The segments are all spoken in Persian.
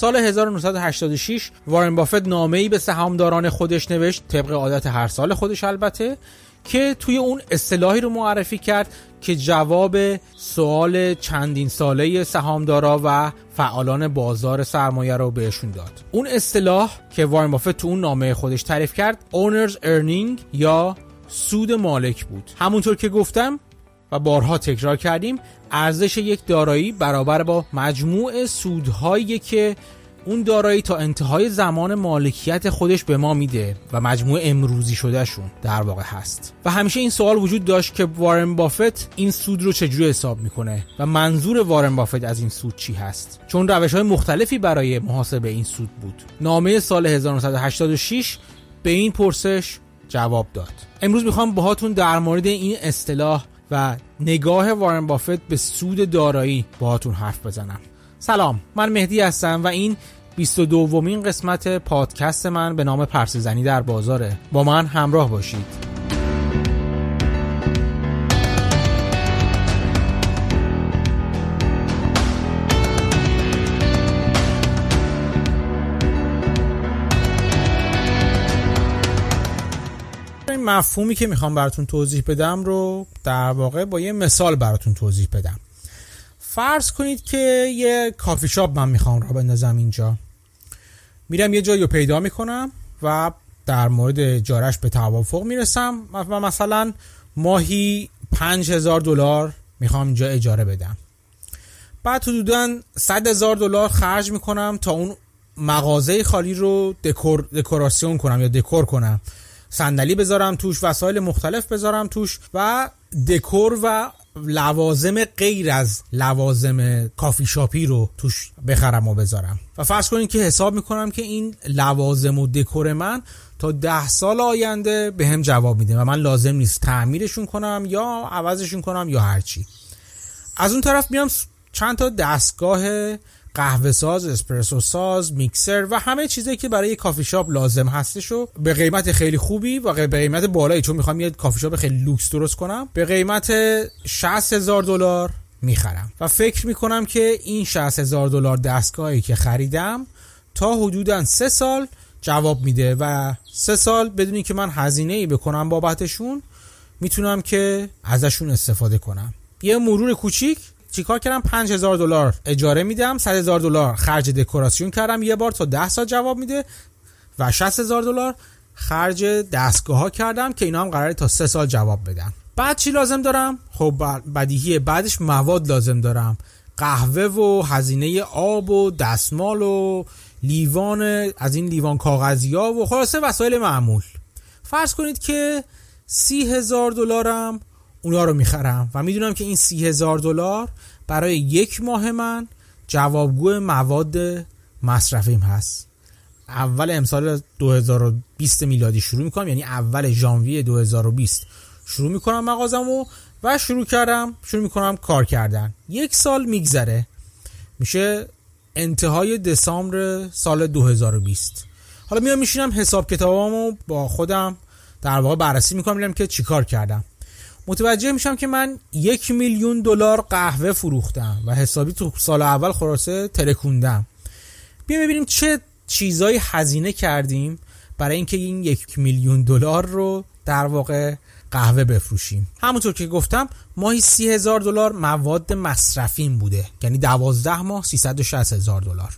سال 1986 وارن بافت نامه‌ای به سهامداران خودش نوشت طبق عادت هر سال خودش البته که توی اون اصطلاحی رو معرفی کرد که جواب سوال چندین ساله سهامدارا و فعالان بازار سرمایه رو بهشون داد. اون اصطلاح که وارن بافت تو اون نامه خودش تعریف کرد Owners Earning یا سود مالک بود. همونطور که گفتم و بارها تکرار کردیم ارزش یک دارایی برابر با مجموع سودهایی که اون دارایی تا انتهای زمان مالکیت خودش به ما میده و مجموع امروزی شدهشون در واقع هست. و همیشه این سوال وجود داشت که وارن بافت این سود رو چجوری حساب می‌کنه و منظور وارن بافت از این سود چی هست؟ چون روش های مختلفی برای محاسبه این سود بود. نامه سال 1986 به این پرسش جواب داد. امروز می‌خوام باهاتون در مورد این اصطلاح و نگاه وارن بافت به سود دارایی باهاتون حرف بزنم. سلام من مهدی هستم و این 22 دومین قسمت پادکست من به نام پرسزنی در بازاره. با من همراه باشید. مفهومی که می‌خوام براتون توضیح بدم رو در واقع با یه مثال براتون توضیح بدم. فرض کنید که یه کافی شاپ من می‌خوام را بندازم اینجا. میرم یه جایی رو پیدا می‌کنم و در مورد اجارش به توافق می‌رسم و مثلا ماهی پنج هزار دلار می‌خوام اینجا اجاره بدم. بعد حدودا صد هزار دلار خرج می‌کنم تا اون مغازه خالی رو دکور دکوراسیون کنم یا دکور کنم. صندلی بذارم توش وسایل مختلف بذارم توش و دکور و لوازم غیر از لوازم کافی شاپی رو توش بخرم و بذارم. و فرض کنید که حساب می‌کنم که این لوازم و دکور من تا ده سال آینده بهم جواب میده و من لازم نیست تعمیرشون کنم یا عوضشون کنم یا هرچی. از اون طرف میام چند تا دستگاه قهوه ساز اسپرسو ساز میکسر و همه چیزایی که برای کافی شاپ لازم هستشو به قیمت خیلی خوبی و به قیمت بالایی چون می‌خوام یه کافی شاپ خیلی لوکس درست کنم به قیمت 60 هزار دلار می‌خرم. و فکر می‌کنم که این 60 هزار دلار دستگاهی که خریدم تا حدودا سه سال جواب میده و سه سال بدونی که من هزینه ای بکنم بابتشون می‌تونم که ازشون استفاده کنم. یه مرور کوچیک چیکار کردم؟ 5000 دلار اجاره میدم 100 هزار دلار خرج دکوراسیون کردم یه بار تا 10 سال جواب میده و 60 هزار دلار خرج دستگاه ها کردم که اینا هم قراره تا 3 سال جواب بدن. بعد چی لازم دارم؟ خب بدیهی بعدش مواد لازم دارم. قهوه و هزینه آب و دستمال و لیوان از این لیوان کاغذی ها و خلاصه وسایل معمول. فرض کنید که سی هزار دلارم اونا رو می‌خرم. و می‌دونم که این سی هزار دلار برای یک ماه من جوابگو مواد مصرفیم هست. اول امسال 2020 میلادی شروع می‌کنم یعنی اول ژانویه 2020 شروع می‌کنم مغازم و شروع کردم شروع می‌کنم کار کردن. یک سال میگذره. میشه انتهای دسامبر سال 2020 حالا میام میشینم حساب کتابامو با خودم در واقع بررسی می‌کنم می‌بینم که چیکار کردم. متوجه میشم که من یک میلیون دلار قهوه فروختم و حسابی تو سال اول خلاصه ترکوندم. بیا ببینیم چه چیزایی هزینه کردیم برای اینکه این یک میلیون دلار رو در واقع قهوه بفروشیم. همونطور که گفتم ماهی سی هزار دلار مواد مصرفیم بوده. یعنی دوازده ماه 360 هزار دلار.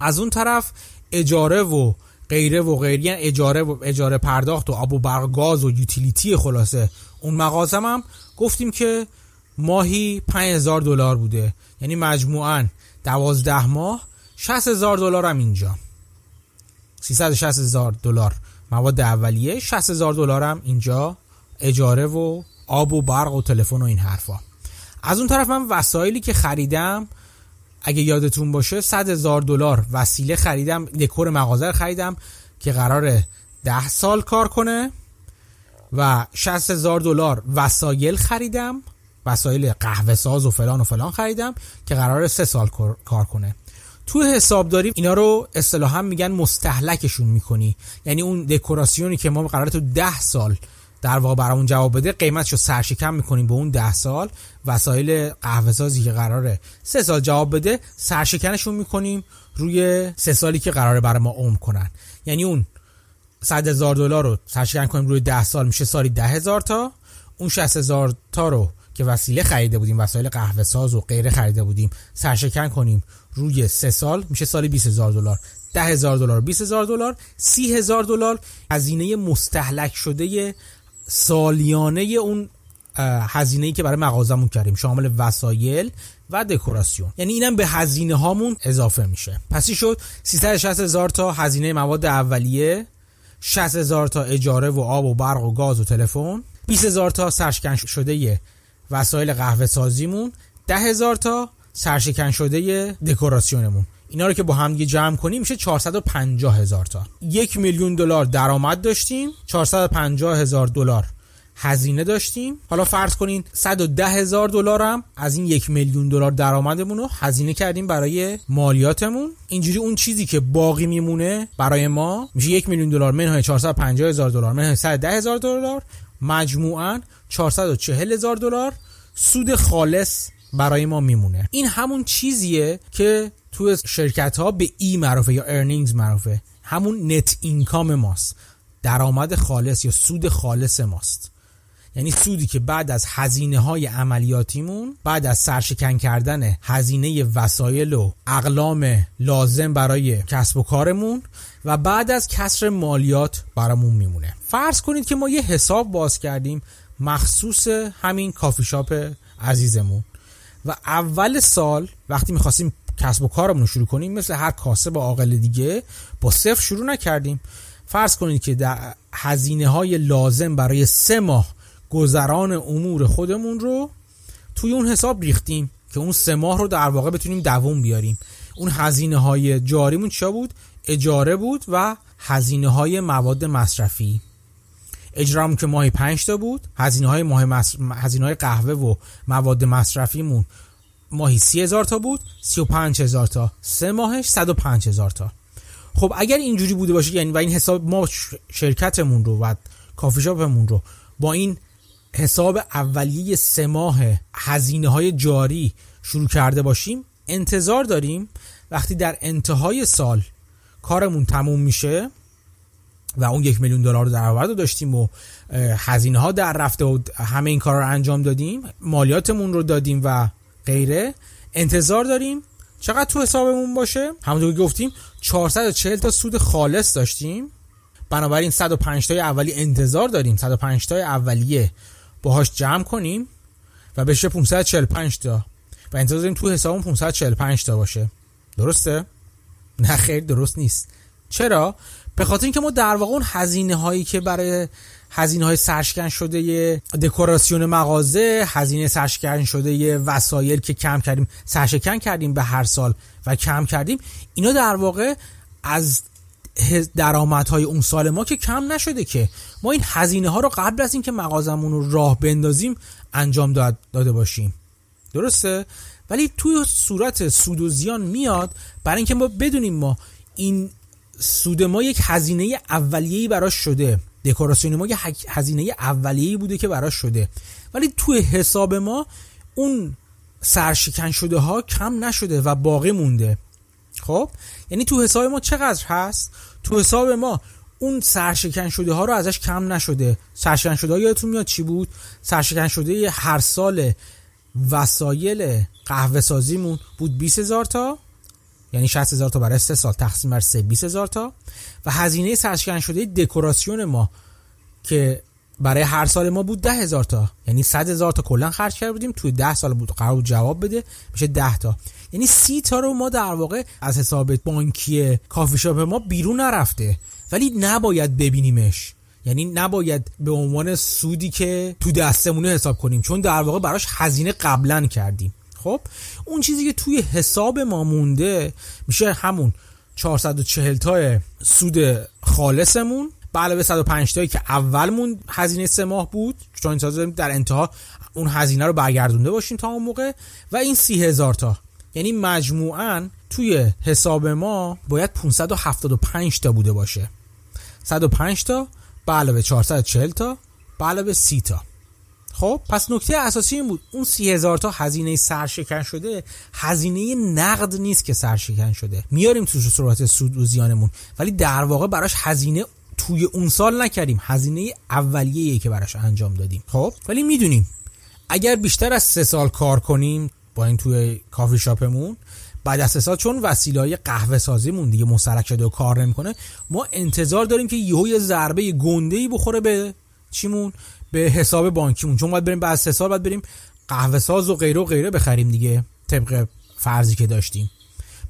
از اون طرف اجاره و غیره و غیری یعنی اجاره و اجاره پرداخت و آب و برق گاز و یوتیلیتی خلاصه. اون مغازم هم گفتیم که ماهی 5000 دلار بوده. یعنی مجموعاً 12 ماه 60000 دلار هم اینجا. 360 هزار دلار. مواد اولیه 60 هزار دلار هم اینجا اجاره و آب و برق و تلفن و این حرفا. از اون طرف من وسایلی که خریدم اگه یادتون باشه 100 هزار دلار وسیله خریدم دکور مغازه خریدم که قراره 10 سال کار کنه و 60 هزار دلار وسایل خریدم وسایل قهوه ساز و فلان و فلان خریدم که قرار سه سال کار کنه. تو حسابداری اینا رو اصطلاحا میگن مستحلکشون می‌کنی. یعنی اون دکوراسیونی که ما قرار تو ده سال در واقع برامون جواب بده قیمتشو سرشکم می‌کنیم به اون ده سال. وسایل قهوه سازی که قراره سه سال جواب بده سرشکنشون می‌کنیم روی سه سالی که قراره برای ما عمر کنن. یعنی اون 100 هزار دلار رو سرشکن کنیم روی ده سال میشه سالی ده هزار تا. اون 60 هزار تا رو که وسیله خریده بودیم وسایل قهوه ساز و غیره خریده بودیم سرشکن کنیم روی سه سال میشه سالی 20 هزار دلار. ده هزار دلار 20 هزار دلار سی هزار دلار. هزینه مستحلک شده سالیانه اون هزینه ای که برای مغازمون کردیم شامل وسایل و دکوراسیون. یعنی اینم به هزینه هامون اضافه میشه. پسی شد؟ 360 هزار تا هزینه مواد اولیه 60 هزار تا اجاره و آب و برق و گاز و تلفن 20 هزار تا سرشکن شده وسایل قهوه سازیمون 10 هزار تا سرشکن شده دکوراسیونمون. اینا رو که با هم دیگه جمع کنیم میشه 450 هزار تا. یک میلیون دلار درآمد داشتیم 450 هزار دلار هزینه داشتیم. حالا فرض کنین 110 هزار دلار هم از این یک میلیون دلار درآمدمون رو هزینه کردیم برای مالیاتمون. اینجوری اون چیزی که باقی میمونه برای ما میشه یک میلیون دلار منهای 450 هزار دلار منهای 110 هزار دلار مجموعاً 440 هزار دلار. سود خالص برای ما میمونه. این همون چیزیه که تو شرکت ها به E معروفه یا earnings معروفه. همون net income ماست. درآمد خالص یا سود خالص ماست. یعنی سودی که بعد از هزینه های عملیاتیمون بعد از سرشکن کردن هزینه وسایل و اقلام لازم برای کسب و کارمون و بعد از کسر مالیات برامون میمونه. فرض کنید که ما یه حساب باز کردیم مخصوص همین کافی شاپ عزیزمون. و اول سال وقتی می‌خواستیم کسب و کارمون رو شروع کنیم مثل هر کاسه با عاقل دیگه با صفر شروع نکردیم. فرض کنید که در هزینه های لازم برای سه ماه گذران امور خودمون رو توی اون حساب ریختیم که اون سه ماه رو در واقع بتونیم دووم بیاریم. اون هزینه های جاریمون چیا بود؟ اجاره بود و هزینه های مواد مصرفی. اجرامون که ماهی 5 تا بود هزینه های ماه هزینه های قهوه و مواد مصرفیمون ماهی سی هزار تا بود سی و پنج هزار تا. سه ماهش هزار تا. خب اگر اینجوری بوده باشه یعنی و این حساب ما شرکتمون رو و کافی شاپمون رو با این حساب اولیه سه ماه هزینه های جاری شروع کرده باشیم انتظار داریم وقتی در انتهای سال کارمون تموم میشه و اون یک میلیون دلار رو درآمد داشتیم و هزینه ها در رفته و همه این کار رو انجام دادیم. مالیاتمون رو دادیم و غیره. انتظار داریم چقدر تو حسابمون باشه؟ همونطور که گفتیم 440 تا سود خالص داشتیم. بنابراین 105 تای اولی انتظار داریم. 105 تای اولیه باهاش جمع کنیم و بشه 545 تا. و انتظار داریم تو حسابمون 545 تا باشه. درسته؟ نه خیر درست نیست. چرا؟ به خاطر اینکه ما در واقع اون هزینه هایی که برای هزینه های سرشکن شده دکوراسیون مغازه هزینه سرشکن شده وسایل که کم کردیم سرشکن کردیم به هر سال و کم کردیم اینا در واقع از درآمدهای اون سال ما که کم نشده که ما این هزینه ها رو قبل از اینکه مغازمون رو راه بندازیم انجام داده باشیم. درسته؟ ولی توی صورت سود و زیان میاد برای اینکه ما بدونیم ما این سود ما یک هزینه اولیه‌ای براش شده. دکوراسیون ما یک هزینه اولیه‌ای بوده که براش شده. ولی توی حساب ما اون سرشکن شده ها کم نشده و باقی مونده. خب؟ یعنی تو حساب ما چقدر هست؟ تو حساب ما اون سرشکن شده ها رو ازش کم نشده. سرشکن شده ها یادتون میاد چی بود؟ سرشکن شده هر سال وسایل قهوه سازیمون بود 20 هزار تا. یعنی 60 هزار تا برای 3 سال تقسیم بر 3 20 هزار تا. و هزینه سرشکن شده دکوراسیون ما که برای هر سال ما بود ده هزار تا. یعنی 100 هزار تا کلا خرج کرده بودیم توی 10 سال بود قرار جواب بده میشه 10 تا. یعنی 30 تا رو ما در واقع از حساب بانکی کافی شاپ ما بیرون نرفته. ولی نباید ببینیمش. یعنی نباید به عنوان سودی که تو دستمونه حساب کنیم چون در واقع براش هزینه قبلا کردیم. خب؟ اون چیزی که توی حساب ما مونده میشه همون 440 تا سود خالصمون. به علاوه 105 تایی که اولمون هزینه سه ماه بود. چون این در انتها اون هزینه رو برگردونده باشیم تا اون موقع. و این سی هزار تا. یعنی مجموعا توی حساب ما باید 575 تا بوده باشه. 105 تا به علاوه 440 تا به علاوه سی تا. خب پس نکته اساسی این بود اون سی هزار تا هزینه سرشکن شده هزینه نقد نیست که سرشکن شده. میاریم تو صورت سود و زیانمون ولی در واقع براش هزینه توی اون سال نکردیم هزینه اولیه که براش انجام دادیم. خب ولی می‌دونیم اگر بیشتر از سه سال کار کنیم با این توی کافی شاپمون بعد از سال چون وسیله های قهوه سازیمون دیگه مسترک شده و کار نمی‌کنه ما انتظار داریم که یهو یه ضربه گنده ای بخوره به چیمون. به حساب بانکیمون چون باید بریم بعد سه سال باید بریم قهوه ساز و غیره و غیره بخریم دیگه طبق فرضی که داشتیم.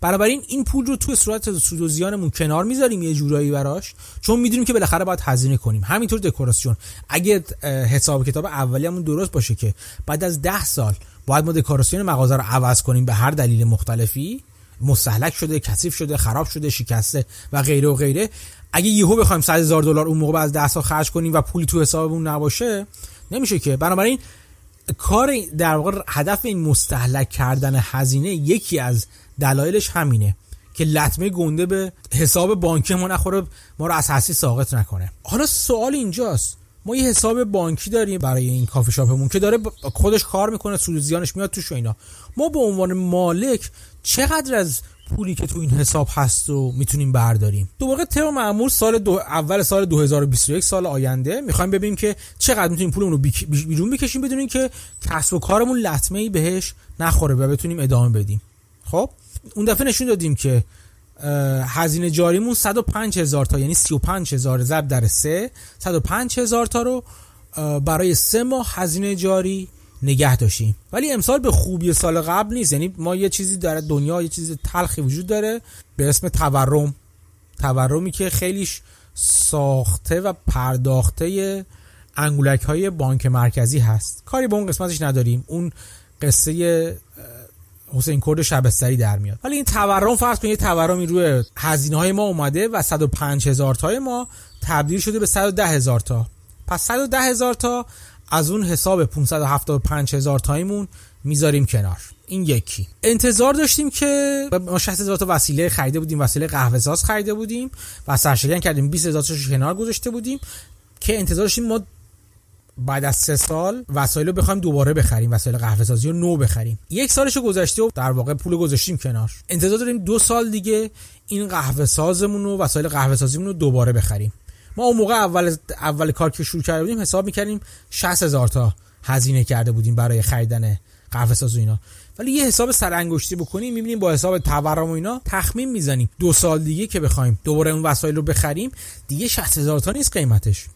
بنابراین این پول رو توی صورت سود و زیانمون کنار می‌ذاریم یه جورایی براش چون می‌دونیم که بالاخره باید هزینه کنیم. همینطور دکوراسیون. اگه حساب کتاب اولیه‌مون درست باشه که بعد از ده سال باید ما دکوراسیون مغازه رو عوض کنیم به هر دلیل مختلفی مستحلک شده کثیف شده خراب شده شکسته و غیره و غیره. اگه یهو بخوایم 100 هزار دلار اون موقع از 10 سال خرج کنیم و پولی تو حسابمون نباشه نمیشه که. بنابراین کار در واقع هدف این مستحلک کردن هزینه یکی از دلایلش همینه که لطمه گنده به حساب بانکی ما نخوره ما رو از حسی ساقط نکنه. حالا سوال اینجاست. ما یه حساب بانکی داریم برای این کافی شاپمون که داره خودش کار می‌کنه سود زیانش میاد توش اینا. ما به عنوان مالک چقدر از پولی که تو این حساب هست رو می‌تونیم برداریم. دوباره طبق معمول سال دو اول سال 2021 سال آینده می‌خوایم ببینیم که چقدر می‌تونیم پولمون رو بیرون بکشیم بدونیم که کسب و کارمون لطمه ای بهش نخوره و بتونیم ادامه بدیم. خب؟ اون دفعه نشون دادیم که هزینه جاریمون 105 هزار تا یعنی 35 هزار ضرب در 3 105 هزار تا رو برای سه ماه هزینه جاری نگه داشتیم. ولی امسال به خوبی سال قبل نیست. یعنی ما یه چیزی داره دنیا یه چیز تلخی وجود داره به اسم تورم. تورمی که خیلیش ساخته و پرداخته انگولک های بانک مرکزی هست. کاری به اون قسمتش نداریم. اون قصه حسین کرد شبستری در میاد. ولی این تورم فرض کنید تورمی روی هزینه های ما اومده و 105 هزار تای ما تبدیل شده به 110 هزار تا. پس 110 هزار تا از اون حساب 575 هزار تایمون می‌ذاریم کنار. این یکی. انتظار داشتیم که ما 60 هزار تا وسیله خریده بودیم وسیله قهوه ساز خریده بودیم و سرشکن کردیم. 20 هزار تاشو کنار گذاشته بودیم که انتظار داشتیم ما بعد از سه سال وسایل رو بخوایم دوباره بخریم وسایل قهوه سازی رو نو بخریم. یک سالش گذشته و در واقع پول گذاشتیم کنار. انتظار داریم دو سال دیگه این قهوه سازمون رو وسایل قهوه سازیمون رو دوباره بخریم. ما اون موقع اول اول کار که شروع کرده بودیم حساب می‌کردیم 60 هزار تا هزینه کرده بودیم برای خریدن قهوه ساز و اینا. ولی یه حساب سرانگشتی بکنیم می‌بینیم با حساب تورم و اینا تخمین می‌زنیم. دو سال دیگه که بخوایم دوباره اون وسایل رو بخریم دیگه 60 هزار تا نیست قیمتش.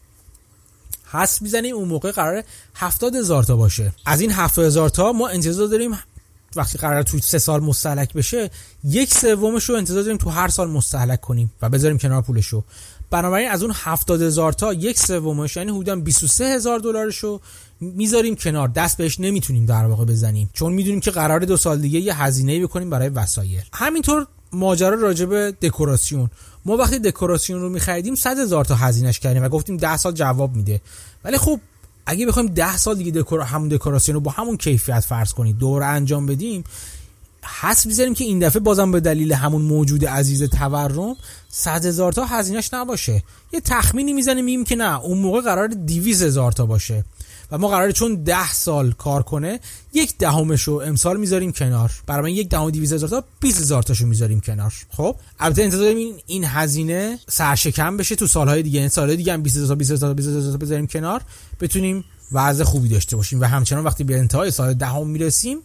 حس می‌زنیم اون موقع قرار 70 هزار تا باشه. از این 70 هزار تا ما انتظار داریم وقتی قرار تو سه سال مستحلک بشه یک سومش رو انتظار داریم تو هر سال مستحلک کنیم و بذاریم کنار پولش رو. بنابراین از اون 70 هزار تا یک سومش یعنی حدودا 23 هزار دلارش رو می‌ذاریم کنار. دست بهش نمی‌تونیم در واقع بزنیم چون می‌دونیم که قرار دو سال دیگه یه هزینه بکنیم برای وسایل. همینطور ماجرا راجب دکوراسیون. ما وقتی دکوراسیون رو میخریدیم 100 هزار تا هزینهش کردیم و گفتیم 10 سال جواب میده. ولی خب اگه بخوایم 10 سال دیگه دکور همون دکوراسیون رو با همون کیفیت فرض کنید دور انجام بدیم حس می‌ذاریم که این دفعه بازم به دلیل همون موجود عزیز تورم 100 هزار تا هزینهش نباشه. یه تخمینی می‌زنیم میگیم که نه اون موقع قرار 200 هزار تا باشه و ما قراره چون ده سال کار کنه یک دهمش رو امسال می‌ذاریم کنار. برای یک دهم 200 هزار تا 20 هزار تاشو می‌ذاریم کنار. خب؟ البته انتظار داریم این هزینه سرشکم بشه تو سالهای دیگه. این سالهای دیگه هم 20 هزار 20 هزار 20 هزار بذاریم کنار. بتونیم وضع خوبی داشته باشیم. و همچنان وقتی به انتهای سال دهم می‌رسیم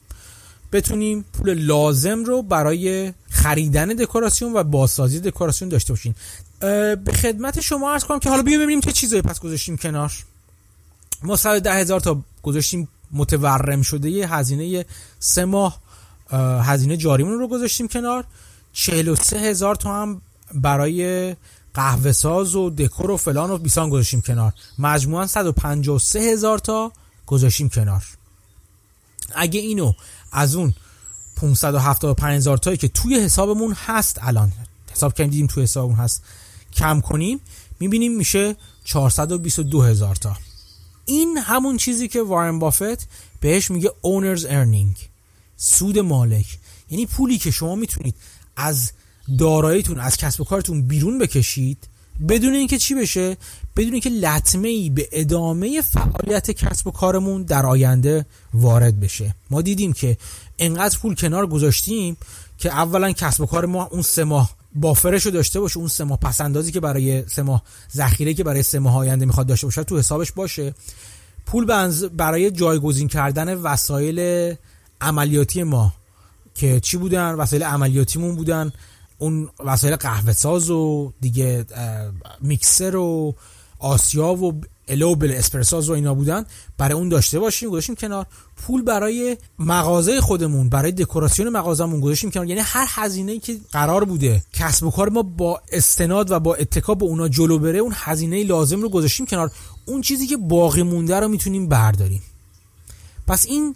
بتونیم پول لازم رو برای خریدن دکوراسیون و بازسازی دکوراسیون داشته باشین. به خدمت شما عرض کنم که حالا بیا ببینیم چه چیزایی پس گذاشتیم کنار. ما ده هزار تا گذاشتیم متورم شده یه هزینه سه ماه هزینه جاریمون رو گذاشتیم کنار. 43 هزار تا هم برای قهوه ساز و دکور و فلان و بیسان گذاشتیم کنار. مجموعا 153 هزار تا گذاشتیم کنار. اگه اینو از اون 575 هزار تایی که توی حسابمون هست الان. حساب کردیم دیدیم توی حسابمون هست. کم کنیم می‌بینیم میشه 422 هزار تا. این همون چیزی که وارن بافت بهش میگه اونرز ارنینگ سود مالک. یعنی پولی که شما می‌تونید از داراییتون از کسب و کارتون بیرون بکشید بدون اینکه چی بشه؟ بدون اینکه لطمه ای به ادامه فعالیت کسب و کارمون در آینده وارد بشه. ما دیدیم که انقدر پول کنار گذاشتیم که اولا کسب و کار ما اون سه ماه بافرش رو داشته باشه اون سه ماه پسندازی که برای سه ماه ذخیره که برای سه ماه آینده می‌خواد داشته باشه تو حسابش باشه. پول برای جایگزین کردن وسایل عملیاتی ما که چی بودن؟ وسایل عملیاتیمون بودن. اون وسایل قهوه ساز و دیگه میکسر و آسیا و الو بل اسپرساز و اینا بودن. برای اون داشته باشیم گذاشتیم کنار. پول برای مغازه خودمون برای دکوراسیون مغازمون گذاشتیم کنار. یعنی هر هزینه‌ای که قرار بوده کسب و کار ما با استناد و با اتکا به اونا جلو بره اون هزینه لازم رو گذاشتیم کنار. اون چیزی که باقی مونده رو می‌تونیم برداریم. پس این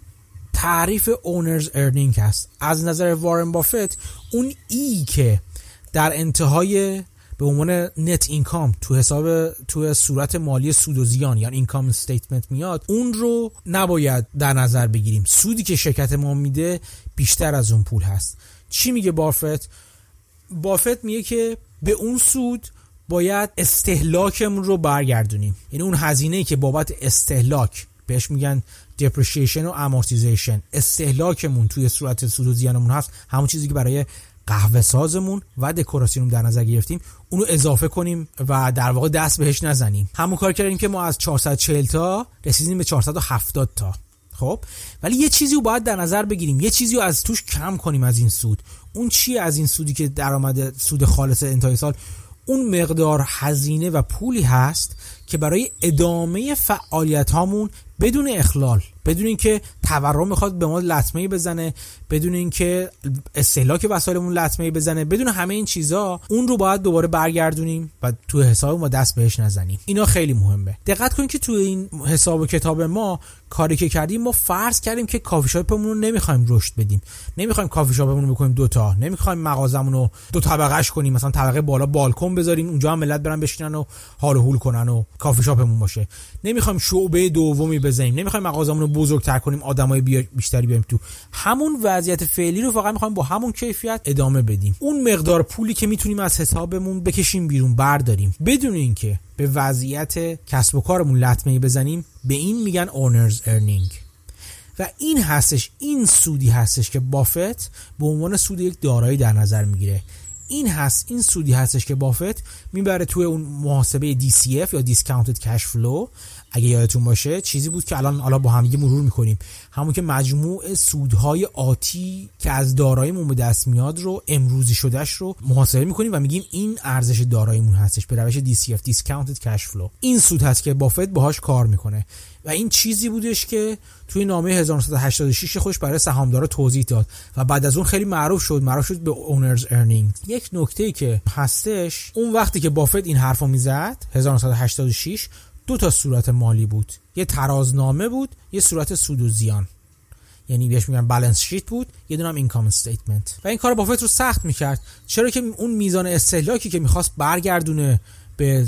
تعریف owner's earning هست از نظر وارن بافت اون E که در انتهای به عنوان net income تو حساب تو صورت مالی سود و زیان یا income statement میاد اون رو نباید در نظر بگیریم. سودی که شرکت ما میده بیشتر از اون پول هست. چی میگه بافت بافت میگه که به اون سود باید استهلاکمون رو برگردونیم. یعنی اون هزینه که بابت استهلاک بهش میگن depreciation و amortization. استهلاکمون توی صورت سود زیانمون هست. همون چیزی که برای قهوه سازمون و دکوراسیونمون در نظر گرفتیم. اونو اضافه کنیم و در واقع دست بهش نزنیم. همون کار کردیم که ما از 440 تا رسیدیم به 470 تا. خب؟ ولی یه چیزی رو باید در نظر بگیریم. یه چیزی رو از توش کم کنیم از این سود. اون چیه از این سودی که درآمد سود خالص انتهای سال؟ اون مقدار هزینه و پولی هست که برای ادامه فعالیت هامون بدون اخلال بدون اینکه تورم می‌خواد به ما لطمه بزنه بدون اینکه استهلاک وسایلمون لطمه بزنه بدون همه این چیزا اون رو باید دوباره برگردونیم و تو حساب ما دست بهش نزنیم. اینا خیلی مهمه. دقت کنید که تو این حساب و کتاب ما کاری که کردیم ما فرض کردیم که کافی شاپمون رو نمی‌خوایم رشد بدیم. نمی‌خوایم کافی شاپمون رو بکنیم دوتا نمی‌خوایم مغازمون رو دو طبقهش کنیم. مثلا طبقه بالا بالکن بذاریم اونجا هم ملت برن بشینن و حال و هول کنن و کافی شاپمون باشه. نمی‌خوایم شعبه دومی بزنیم. نمی‌خوایم مغازمون رو بزرگتر کنیم آدمای بیشتری بیاریم تو. همون وضعیت فعلی رو فقط می‌خوایم با همون کیفیت ادامه بدیم. اون مقدار پولی که می‌تونیم از حسابمون بکشیم بیرون برداریم. بدون اینکه به وضعیت کسب و کارمون لطمه بزنیم به این میگن owner's earning و این هستش این سودی هستش که بافت به عنوان سود یک دارایی در نظر می‌گیره. این هست این سودی هستش که بافت می‌بره توی اون محاسبه DCF یا Discounted Cash Flow. اگه یادتون باشه چیزی بود که الان حالا با هم مرور می‌کنیم. همون که مجموع سودهای آتی که از داراییمون به دست میاد رو امروزی شدهش رو محاسبه می‌کنیم و میگیم این ارزش داراییمون هستش به روش DCF Discounted Cash Flow. این سود هست که بافت باهاش کار می‌کنه و این چیزی بودش که توی نامه 1986 خودش برای سهامدارا توضیح داد و بعد از اون خیلی معروف شد معروف شد به owner's earning یک نکته که هستش اون وقتی که بافت این حرفو می‌زد 1986 دو تا صورت مالی بود. یه ترازنامه بود یه صورت سود و زیان. یعنی بهش میگن balance sheet بود یه دونه هم income statement و این کار بافت رو سخت می‌کرد. چرا که اون میزان استهلاکی که می‌خواست برگردونه به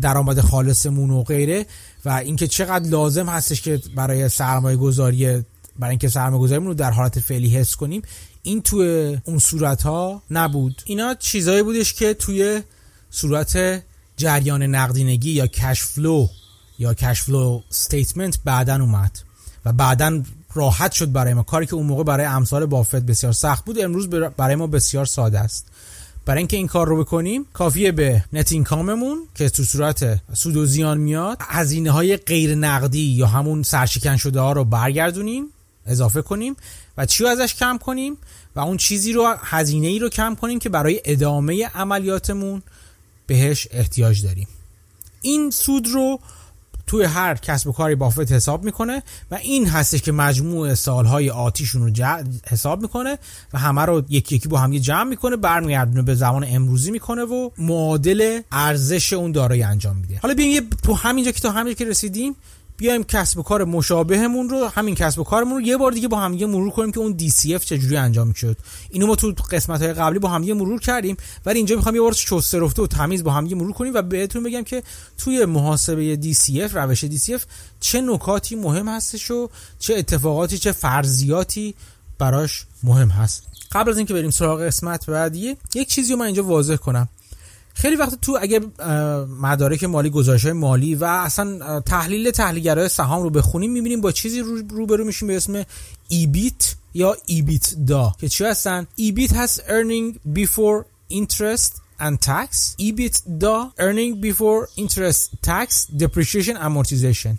درآمد خالصمون و غیره و اینکه چقدر لازم هستش که برای سرمایه گذاری برای اینکه سرمایه گذاریمون رو در حالت فعلی حفظ کنیم این توی اون صورت ها نبود. اینا چیزایی بودش که توی صورت جریان نقدینگی یا cash flow یا cash flow statement بعدا اومد و بعدا راحت شد برای ما. کاری که اون موقع برای امثال بافت بسیار سخت بود امروز برای ما بسیار ساده است. برای اینکه این کار رو بکنیم کافیه به نت اینکاممون که تو صورت سود و زیان میاد هزینه های غیر نقدی یا همون سرشکن شده ها رو برگردونیم اضافه کنیم و چی رو ازش کم کنیم و اون چیزی رو هزینه ای رو کم کنیم که برای ادامه عملیاتمون بهش احتیاج داریم. این سود رو توی هر کسب و کاری بافت حساب می‌کنه و این هستش که مجموع سالهای آتیشون رو حساب می‌کنه و همه رو یکی یکی با هم جمع می‌کنه برمیگردونه به زمان امروزی می‌کنه و معادل ارزش اون دارایی انجام میده. حالا بیایم تو همینجا که تا همینجا که رسیدیم بیایم کسب و کار مشابهمون رو همین کسب و کارمون رو یه بار دیگه با هم دیگه مرور کنیم که اون DCF چجوری انجام شد اینو ما تو قسمت های قبلی با هم دیگه مرور کردیم ولی اینجا می‌خوام یه بار چسته رفته و تمیز با هم دیگه مرور کنیم و بهتون بگم که توی محاسبه DCF روش DCF چه نکاتی مهم هستش و چه اتفاقاتی چه فرضیاتی براش مهم هست. قبل از اینکه بریم سراغ قسمت بعدی یک چیزی رو من اینجا واضح کنم. خیلی وقت تو اگه مدارک مالی گزارش مالی و اصلا تحلیل تحلیلگرای سهام رو بخونیم می‌بینیم با چیزی روبرو میشیم به اسم ایبیت یا ایبیت دا که چی هستن؟ ایبیت هست earning before interest and tax. دا earning before interest tax depreciation amortization.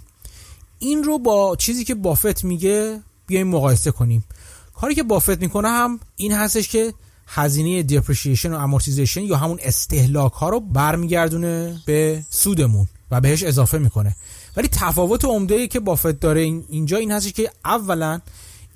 این رو با چیزی که بافت میگه بیایم مقایسه کنیم. کاری که بافت می‌کنه هم این هستش که هزینه depreciation و amortization یا همون استهلاک ها رو برمیگردونه به سودمون و بهش اضافه می‌کنه. ولی تفاوت عمده که بافت داره اینجا این هستش که اولا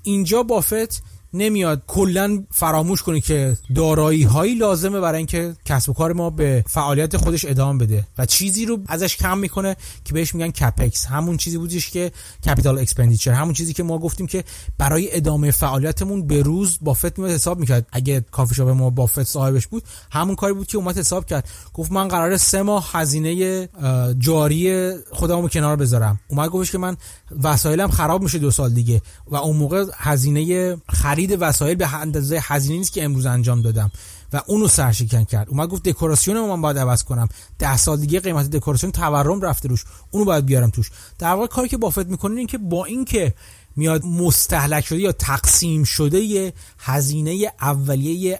اینجا بافت نمیاد کلا فراموش کنه که دارایی هایی لازمه برای اینکه کسب و کار ما به فعالیت خودش ادامه بده و چیزی رو ازش کم می‌کنه که بهش میگن CapEx همون چیزی بودش که capital expenditure همون چیزی که ما گفتیم که برای ادامه فعالیتمون به روز بافت میاد حساب می‌کرد. اگه کافی شاپ ما بافت صاحبش بود همون کاری بود که اومد حساب کرد. گفت من قراره سه ماه هزینه جاری خودمو کنار بذارم. اومد گفتش که من وسایلم خراب میشه دو سال دیگه و اون موقع هزینه خرید وسایل به اندازه هزینه نیست که امروز انجام دادم. و اونو سرشکن کرد. اومد گفت دکوراسیون من باید عوض کنم. ده سال دیگه قیمت دکوراسیون تورم رفته روش. اونو باید بیارم توش. در واقع کاری که بافت می‌کنه این که با اینکه میاد مستحلک شده یا تقسیم شده هزینه اولیه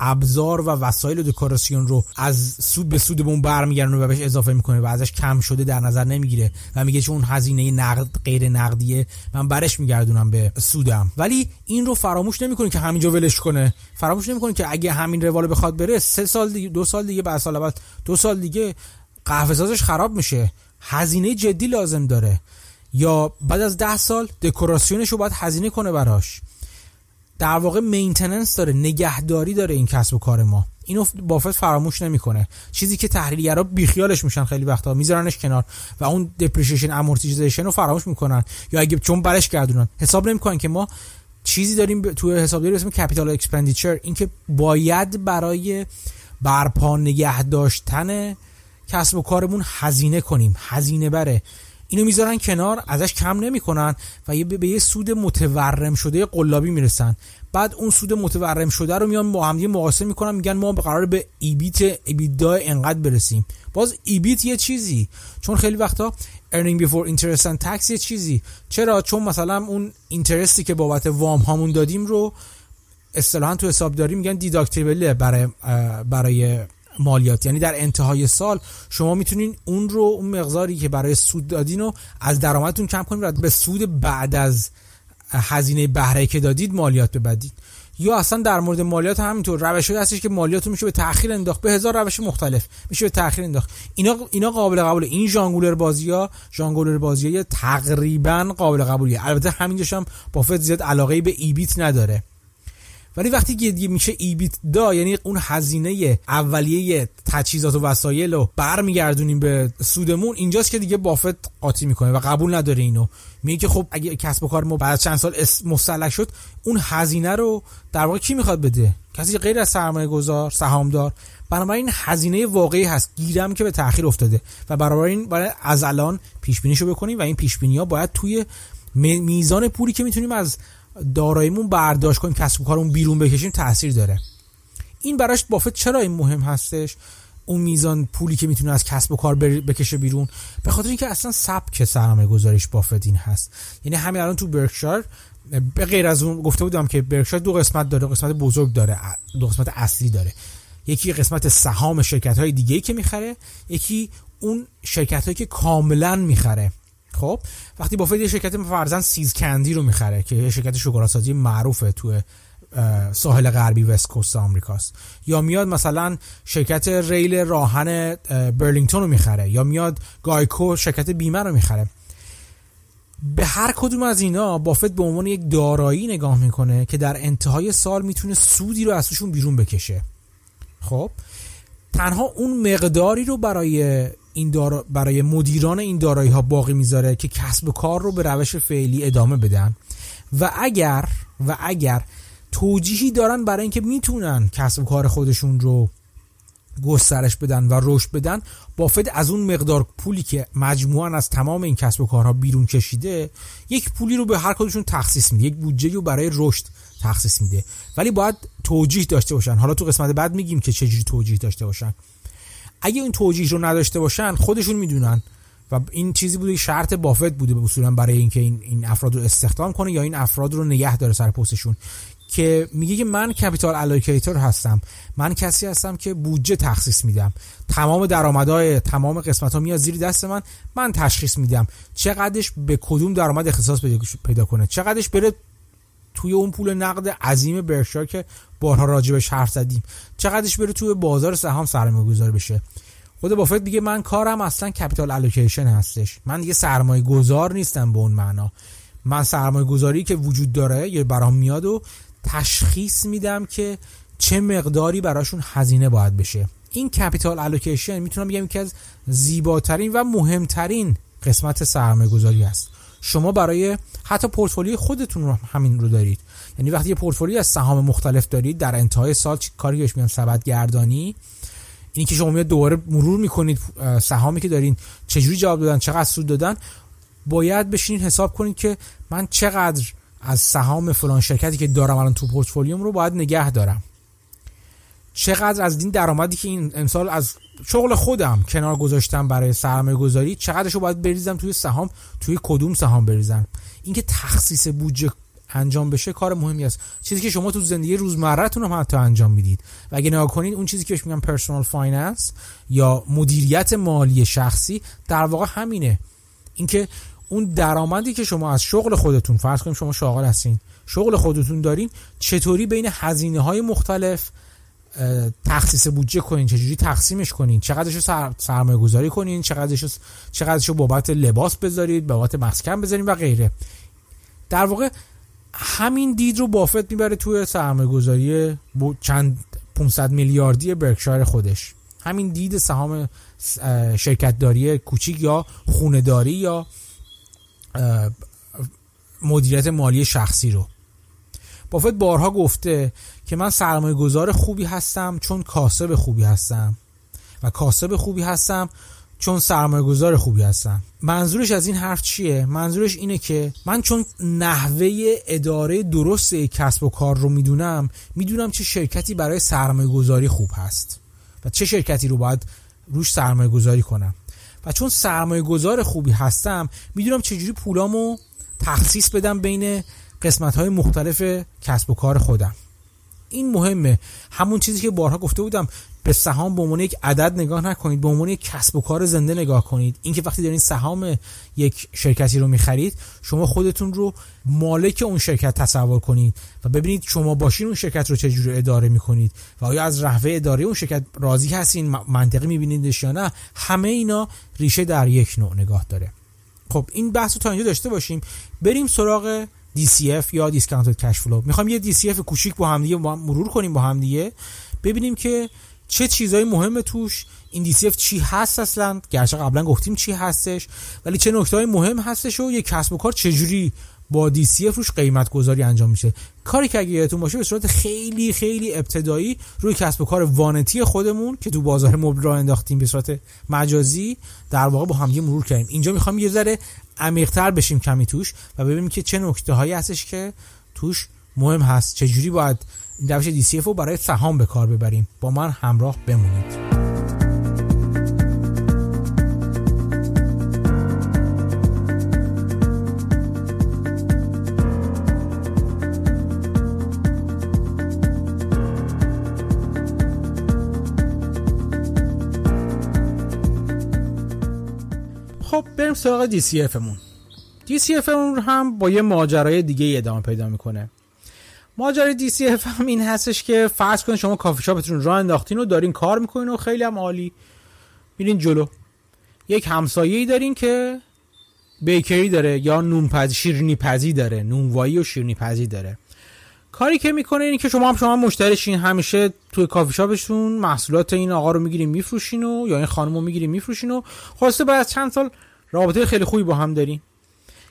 ابزار و وسایل دکوراسیون رو از سود به سودمون برمیگردونه و بهش اضافه می‌کنه و ازش کم شده در نظر نمی‌گیره و میگه چون هزینه نقد غیر نقدیه من برش میگردونم به سودم. ولی این رو فراموش نمی‌کنه که همینجا ولش کنه. فراموش نمی‌کنه که اگه همین روال بخواد بره سه سال دیگه دو سال دیگه بعد سال بعد دو سال دیگه قهوه سازش خراب میشه. هزینه جدی لازم داره. یا بعد از ده سال دکوراسیونش رو باید هزینه کنه براش. در واقع maintenance داره نگهداری داره این کسب و کار ما. اینو بافت فراموش نمی‌کنه. چیزی که تحلیلگرا بیخیالش میشن خیلی وقتا میذارنش کنار و اون depreciation amortization رو فراموش می‌کنن. یا اگه چون برش گردونن. حساب نمی‌کنن که ما چیزی داریم تو حسابداری اسم capital expenditure اینکه باید برای برپا نگه داشتن کسب و کارمون هزینه کنیم. هزینه بره. اینو می‌ذارن کنار ازش کم نمی‌کنن و یه به یه سود متورم شده قلابی می‌رسن. بعد اون سود متورم شده رو میان با هم مقایسه می‌کنن میگن ما قرار به ایبیت ایبیدا انقدر برسیم. باز ایبیت یه چیزی. چون خیلی وقتا earning before interest and tax یه چیزی. چرا؟ چون مثلا اون اینترستی که بابت وام هامون دادیم رو اصطلاحا تو حسابداری میگن دیداکتیبل برای برای مالیات. یعنی در انتهای سال شما می‌تونین اون رو اون مقداری که برای سود دادین رو از درآمدتون کم کنید و به سود بعد از هزینه بهره که دادید مالیات ببدید یا اصلا در مورد مالیات همینطور. روش هستش که مالیات میشه به تاخیر انداخت. به هزار روش مختلف میشه به تاخیر انداخت. اینا اینا قابل قبول. این ژانگولر بازی ها ژانگولر بازی ها تقریبا قابل قبولیه. البته همینجاش هم بافت زیاد علاقه به ایبیت نداره. ولی وقتی که میشه ایبیت دا یعنی اون هزینه اولیه تجهیزات و وسایل رو برمیگردونیم به سودمون اینجاست که دیگه بافت قاطی می‌کنه و قبول نداره اینو. میگه که خب اگه کسب و کار ما بعد چند سال مستلک شد اون هزینه رو در واقع کی می‌خواد بده؟ کسی غیر از سرمایه گذار سهامدار. بنابراین هزینه واقعی هست. گیرم که به تاخیر افتاده. و بنابراین باید از الان پیش بینیشو بکنیم و این پیش ها باید توی میزان پولی که می‌تونیم از داراییمون برداشت کنیم کسب و کارمون بیرون بکشیم تاثیر داره. این براش بافت چرا این مهم هستش؟ اون میزان پولی که می‌تونه از کسب و کار بکشه بیرون. به خاطر اینکه اصلا سبک سرمایه گذاریش بافت این هست. یعنی همین الان تو برکشار به غیر از اون گفته بودم که برکشار دو قسمت داره قسمت بزرگ داره دو قسمت اصلی داره. یکی قسمت سهام شرکت های دیگه که می‌خره یکی اون شرکت هایی که کاملا می‌خره. خب وقتی بافت یه شرکت فرضا See's Candies رو می‌خره که یه شرکت شکلات‌سازی معروفه تو ساحل غربی west coast آمریکاست. یا میاد مثلا شرکت ریل راه‌آهن برلینگتون رو می‌خره یا میاد گایکو شرکت بیمه رو می‌خره. به هر کدوم از اینا بافت به عنوان یک دارایی نگاه می‌کنه که در انتهای سال می‌تونه سودی رو ازش بیرون بکشه. خب تنها اون مقداری رو برای این برای مدیران این دارایی ها باقی می‌ذاره که کسب کار رو به روش فعلی ادامه بدن. و اگر و اگر توجیهی دارن برای اینکه می‌تونن کسب کار خودشون رو گسترش بدن و رشد بدن بافت از اون مقدار پولی که مجموعا از تمام این کسب و کارها بیرون کشیده یک پولی رو به هر کدومشون تخصیص میده یک بودجه رو برای رشد تخصیص میده. ولی باید توجیه داشته باشن. حالا تو قسمت بعد میگیم که چجوری توجیه داشته باشن. اگه این توجیه رو نداشته باشن خودشون می‌دونن. و این چیزی بوده شرط بافت بوده به اصولا برای اینکه این این افراد رو استخدام کنه یا این افراد رو نگه داره سر پستشون. که میگه که من capital allocator هستم. من کسی هستم که بودجه تخصیص میدم. تمام درآمدهای تمام قسمت ها میاد زیر دست من. من تشخیص میدم. چقدرش به کدوم درآمد اختصاص پیدا کنه؟ چقدرش بره توی اون پول نقد عظیم برکشایر که بارها راجبش حرف زدیم. چقدرش بره توی بازار سهام سرمایه گذار بشه. خود بافت دیگه من کارم اصلا capital allocation هستش. من دیگه سرمایه گذار نیستم به اون معنا. من سرمایه گذاری که وجود داره یا برام میاد و تشخیص میدم که چه مقداری براشون هزینه باید بشه. این capital allocation می‌تونم بگم یکی از زیباترین و مهمترین قسمت سرمایه گذاری است شما برای حتی پورتفولیوی خودتون رو همین رو دارید. یعنی وقتی یه پورتفولیو از سهام مختلف دارید در انتهای سال کاری بهش میگم سبد گردانی اینی که شما میاد دوباره مرور می‌کنید سهامی که دارین چجوری جواب دادن چقدر سود دادن باید بشینید حساب کنید که من چقدر از سهام فلان شرکتی که دارم الان تو پورتفولیوم رو باید نگه دارم. چقدر از این درآمدی که این امسال از شغل خودم کنار گذاشتم برای سرمایه گذاری چقدرش رو باید بریزم توی سهام توی کدوم سهام بریزم؟ اینکه تخصیص بودجه انجام بشه کار مهمی است. چیزی که شما تو زندگی روزمرهتون هم حتی انجام می‌دید. و اگه نگاه کنید اون چیزی که بهش میگن personal finance یا مدیریت مالی شخصی در واقع همینه. اینکه اون درآمدی که شما از شغل خودتون فرض کنیم شما شاغل هستین شغل خودتون دارین چطوری بین هزینه های مختلف تخصیص بودجه کنین چجوری تقسیمش کنین؟ چقدرشو سر، سرمایه گذاری کنین؟ چقدرشو چقدرشو بابت لباس بذارید؟ بابت مسکن بذارین و غیره. در واقع همین دید رو بافت می‌بره توی سرمایه گذاری چند 500 میلیاردی برکشایر خودش. همین دید سهام شرکت داری کوچیک یا خونداری یا مدیریت مالی شخصی رو. بافت بارها گفته که من سرمایه گذار خوبی هستم چون کاسب خوبی هستم. و کاسب خوبی هستم چون سرمایه گذار خوبی هستم. منظورش از این حرف چیه؟ منظورش اینه که من چون نحوه اداره درست کسب و کار رو می‌دونم می‌دونم چه شرکتی برای سرمایه گذاری خوب هست و چه شرکتی رو باید روش سرمایه گذاری کنم. و چون سرمایه گذار خوبی هستم می‌دونم چجوری پولامو تخصیص بدم بین قسمت های مختلف کسب و کار خودم. این مهمه. همون چیزی که بارها گفته بودم به سهام به عنوان یک عدد نگاه نکنید به عنوان یک کسب و کار زنده نگاه کنید. اینکه وقتی دارین سهام یک شرکتی رو می‌خرید شما خودتون رو مالک اون شرکت تصور کنید و ببینید شما باشین اون شرکت رو چجوری اداره می‌کنید و آیا از رهوه اداره اون شرکت راضی هستین منطقی میبینیدش یا نه همه اینا ریشه در یک نوع نگاه داره. خب این بحث رو تا اینجا داشته باشیم. بریم سراغ DCF یا discounted cash flow می‌خوام یه DCF کوچیک با هم دیگه مرور کنیم با هم دیگه ببینیم که چه چیزایی مهمه توش. این DCF چی هست اصلا؟ گرچه قبلا گفتیم چی هستش ولی چه نکته مهم هستش و یه کسب و کار چجوری با DCF روش قیمت گذاری انجام میشه. کاری که اگه یادتون باشه به صورت خیلی خیلی ابتدایی روی کسب و کار وانتی خودمون که تو بازار مبل راه انداختیم به صورت مجازی در واقع با همدیگه مرور کردیم. اینجا می‌خوام یه ذره عمیق‌تر بشیم کمی توش و ببینیم که چه نکته هایی هستش که توش مهم هست. چجوری باید این روش DCF رو برای سهام به کار ببریم. با من همراه بمونید. خب بریم سراغ DCF مون DCF مون هم با یه ماجرای دیگه ادامه پیدا می‌کنه. ماجرای DCF هم این هستش که فرض کنید شما کافی شاپتون راه انداختین و دارین کار می‌کنین و خیلی هم عالی. میرین جلو. یک همسایه‌ای دارین که بیکری داره یا نونپزی شیرینی پزی داره. نونوایی و شیرینی پزی داره. کاری که می‌کنه اینه که شما هم شما مشتریشین همیشه توی کافی شاپشون محصولات این آقا رو می‌گیرین میفروشین و یا این خانم رو می‌گیرین میفروشین و خواسته بعد چند سال رابطه خیلی خوبی با هم دارین.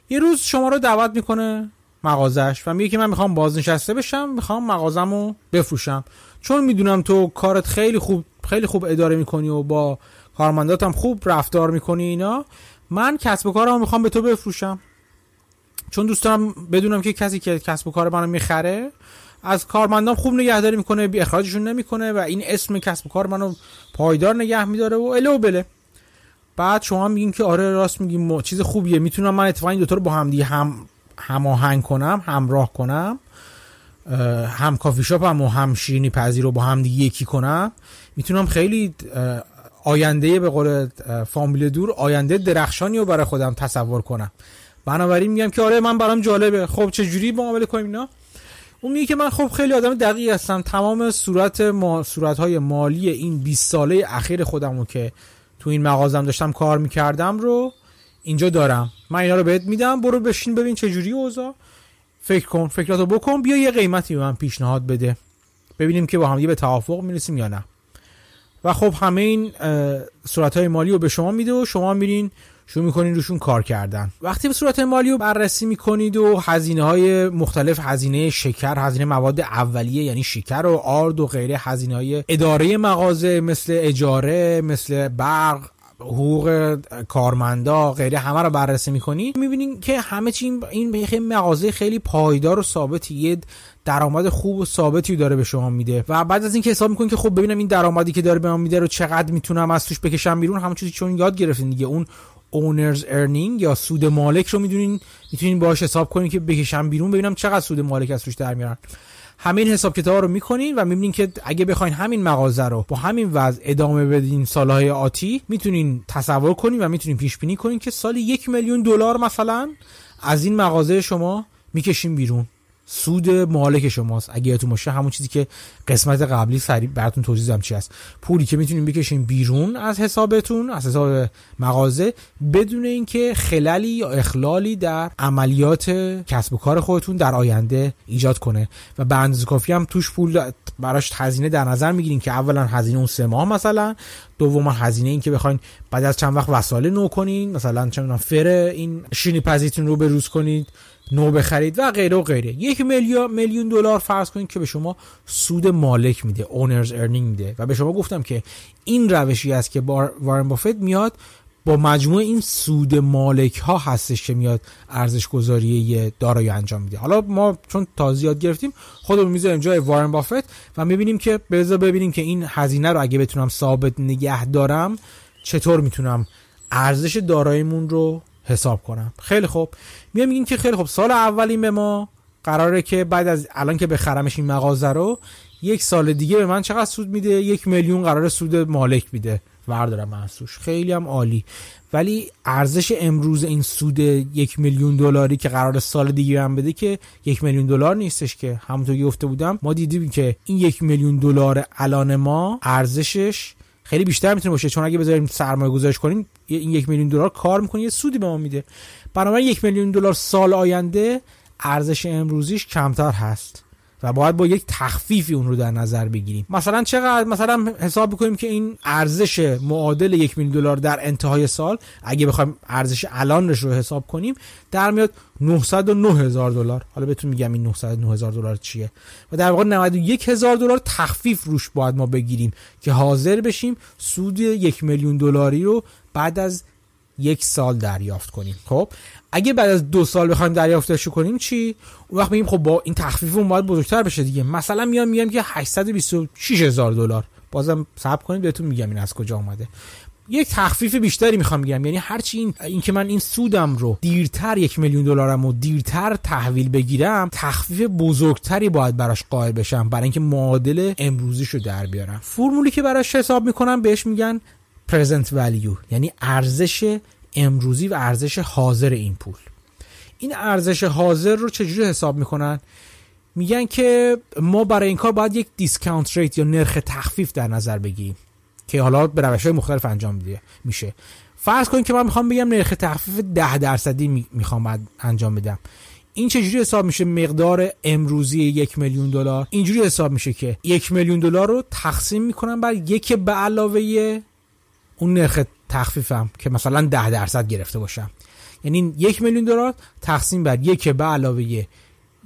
یه روز شما رو دعوت می‌کنه مغازش و میگه که من می‌خوام بازنشسته بشم می‌خوام مغازم رو بفروشم. چون می‌دونم تو کارت خیلی خوب خیلی خوب اداره می‌کنی و با کارمنداتم خوب رفتار می‌کنی اینا من کسب و کارم می‌خوام به تو بفروشم. چون دوست دارم بدونم که کسی که کسب و کار منو می‌خره از کارمندان خوب نگهداری می‌کنه بی اخراجشون نمی‌کنه و این اسم کسب و کار منو پایدار نگه میداره و اله و بله. بعد شما میگین که آره راست میگیم چیز خوبیه می‌تونم من اتفاقا این دوتا رو با هم دیگه هم هماهنگ کنم همراه کنم هم کافی شاپ هم و هم شیرینی پذیر رو با هم دیگه یکی کنم. می‌تونم خیلی آینده به قول فامیل دور آینده درخشانی رو برای خودم تصور کنم. بنابراین میگم که آره من برام جالبه. خب چه جوری معامله کنیم اینا؟ اون میگه که من خب خیلی آدم دقیق هستم. تمام صورت ما صورت های مالی این 20 ساله اخیر خودم رو که تو این مغازم داشتم کار می‌کردم رو اینجا دارم. من اینا رو بهت میدم. برو بشین ببین چه جوری اوضاع. فکر کن فکراتو بکن. بیا یه قیمتی به من پیشنهاد بده. ببینیم که با هم به توافق می‌رسیم یا نه. و خب همه این صورت های مالی رو به شما میده و شما میرین شروع می‌کنین روشون کار کردن. وقتی به صورت مالی رو بررسی می‌کنید و هزینه های مختلف هزینه شکر هزینه مواد اولیه یعنی شکر و آرد و غیره هزینه های اداره مغازه مثل اجاره مثل برق حقوق کارمندا غیره همه رو بررسی می‌کنی می‌بینین که همه چی این مغازه خیلی پایدار و ثابتی یه درآمد خوب و ثابتی داره به شما میده. و بعد از اینکه حساب می‌کنین که خب ببینم این درآمدی که داره به من میده رو چقدر می‌تونم از توش بکشم بیرون همون چیزی چون یاد گرفتین دیگه. اون اونرز ارنینگ یا سود مالک رو می‌دونین می‌تونین باهاش حساب کنین که بکشم بیرون ببینم چقدر سود مالک از توش در میارن همین حساب کتاب رو می‌کنین و می‌بینین که اگه بخواین همین مغازه رو با همین وضع ادامه بدین سالهای آتی می‌تونین تصور کنین و می‌تونین پیش بینی کنین که سال یک میلیون دلار مثلا از این مغازه شما می‌کشین بیرون. سود مالک شماست. اگه یادتون باشه همون چیزی که قسمت قبلی سریع براتون توضیح دادم چی هست. پولی که می‌تونین بکشین بیرون از حسابتون از حساب مغازه بدون اینکه خللی یا اخلالی در عملیات کسب و کار خودتون در آینده ایجاد کنه. و به اندازه کافی هم توش پول براش هزینه در نظر می‌گیرین که اولا هزینه اون سه ماه مثلا. دوما هزینه این که بخواین بعد از چند وقت وسایل نو کنین. مثلا چند فر این شینی پزیتون رو بروز کنید. نو بخرید و غیره و غیره. یک میلیون میلیون دلار فرض کنید که به شما سود مالک میده اونرز ارنینگ میده. و به شما گفتم که این روشی است که وارن بافت میاد با مجموع این سود مالک ها هستش که میاد ارزش گذاری دارایی انجام میده. حالا ما چون تازه یاد گرفتیم خودمون می‌ذاریم جای وارن بافت و می‌بینیم که بذار ببینیم که این هزینه رو اگه بتونم ثابت نگه دارم چطور می‌تونم ارزش داراییمون رو حساب کنم. خیلی خوب. میام میگین که خیلی خوب. سال اولین به ما. قراره که بعد از الان که بخرمش این مغازه رو یک سال دیگه به من چقدر سود میده؟ یک میلیون قرار سود مالک میده. وردارم محسوش خیلی هم عالی. ولی ارزش امروز این سود یک میلیون دلاری که قرار سال دیگه هم بده که یک میلیون دلار نیستش که. همونطور گفته بودم ما دیدیم که این یک میلیون دلار الان ما ارزشش خیلی بیشتر می‌تونه باشه. چون اگه بذاریم سرمایه گذارش کنیم این یک میلیون دلار کار می‌کنه یه سودی به ما میده. بنابراین یک میلیون دلار سال آینده ارزش امروزیش کمتر هست و باید با یک تخفیفی اون رو در نظر بگیریم. مثلا چقدر مثلا حساب بکنیم که این ارزش معادل یک میلیون دلار در انتهای سال اگه بخوایم ارزش الانش رو حساب کنیم در میاد 909 هزار دلار. حالا بهتون میگم این 909 هزار دلار چیه. و در واقع 91 هزار دلار تخفیف روش باید ما بگیریم که حاضر بشیم سود یک میلیون دلاری رو بعد از یک سال دریافت کنیم. خب؟ اگه بعد از دو سال بخوایم دریافتش کنیم چی؟ اون وقت میگیم خب با این تخفیف اون باید بزرگتر بشه دیگه. مثلا میام میگم که 826 هزار دلار. بازم صبر کنید بهتون میگم این از کجا اومده. یک تخفیف بیشتری می‌خوام بگم. یعنی هرچی این که من این سودم رو دیرتر یک میلیون دلارم و دیرتر تحویل بگیرم تخفیف بزرگتری باید براش قائل بشم. برای اینکه معادل امروزیشو در بیارم. فرمولی که براش حساب می‌کنم بهش میگن present value یعنی ارزش امروزی و ارزش حاضر این پول. این ارزش حاضر رو چجوری حساب می‌کنن؟ میگن که ما برای این کار باید یک دیسکاونت ریت یا نرخ تخفیف در نظر بگیریم که حالا به روش های مختلف انجام میشه. فرض کنید که من می‌خوام بگم نرخ تخفیف ده درصدی می‌خوام انجام بدم. این چجوری حساب میشه؟ مقدار امروزی یک میلیون دلار. اینجوری حساب میشه که یک میلیون دلار رو تقسیم می‌کنم بر یک به علاوه اون نرخ تخفیفم که مثلا ده درصد گرفته باشم. یعنی یک میلیون دلار تقسیم بر یک به علاوه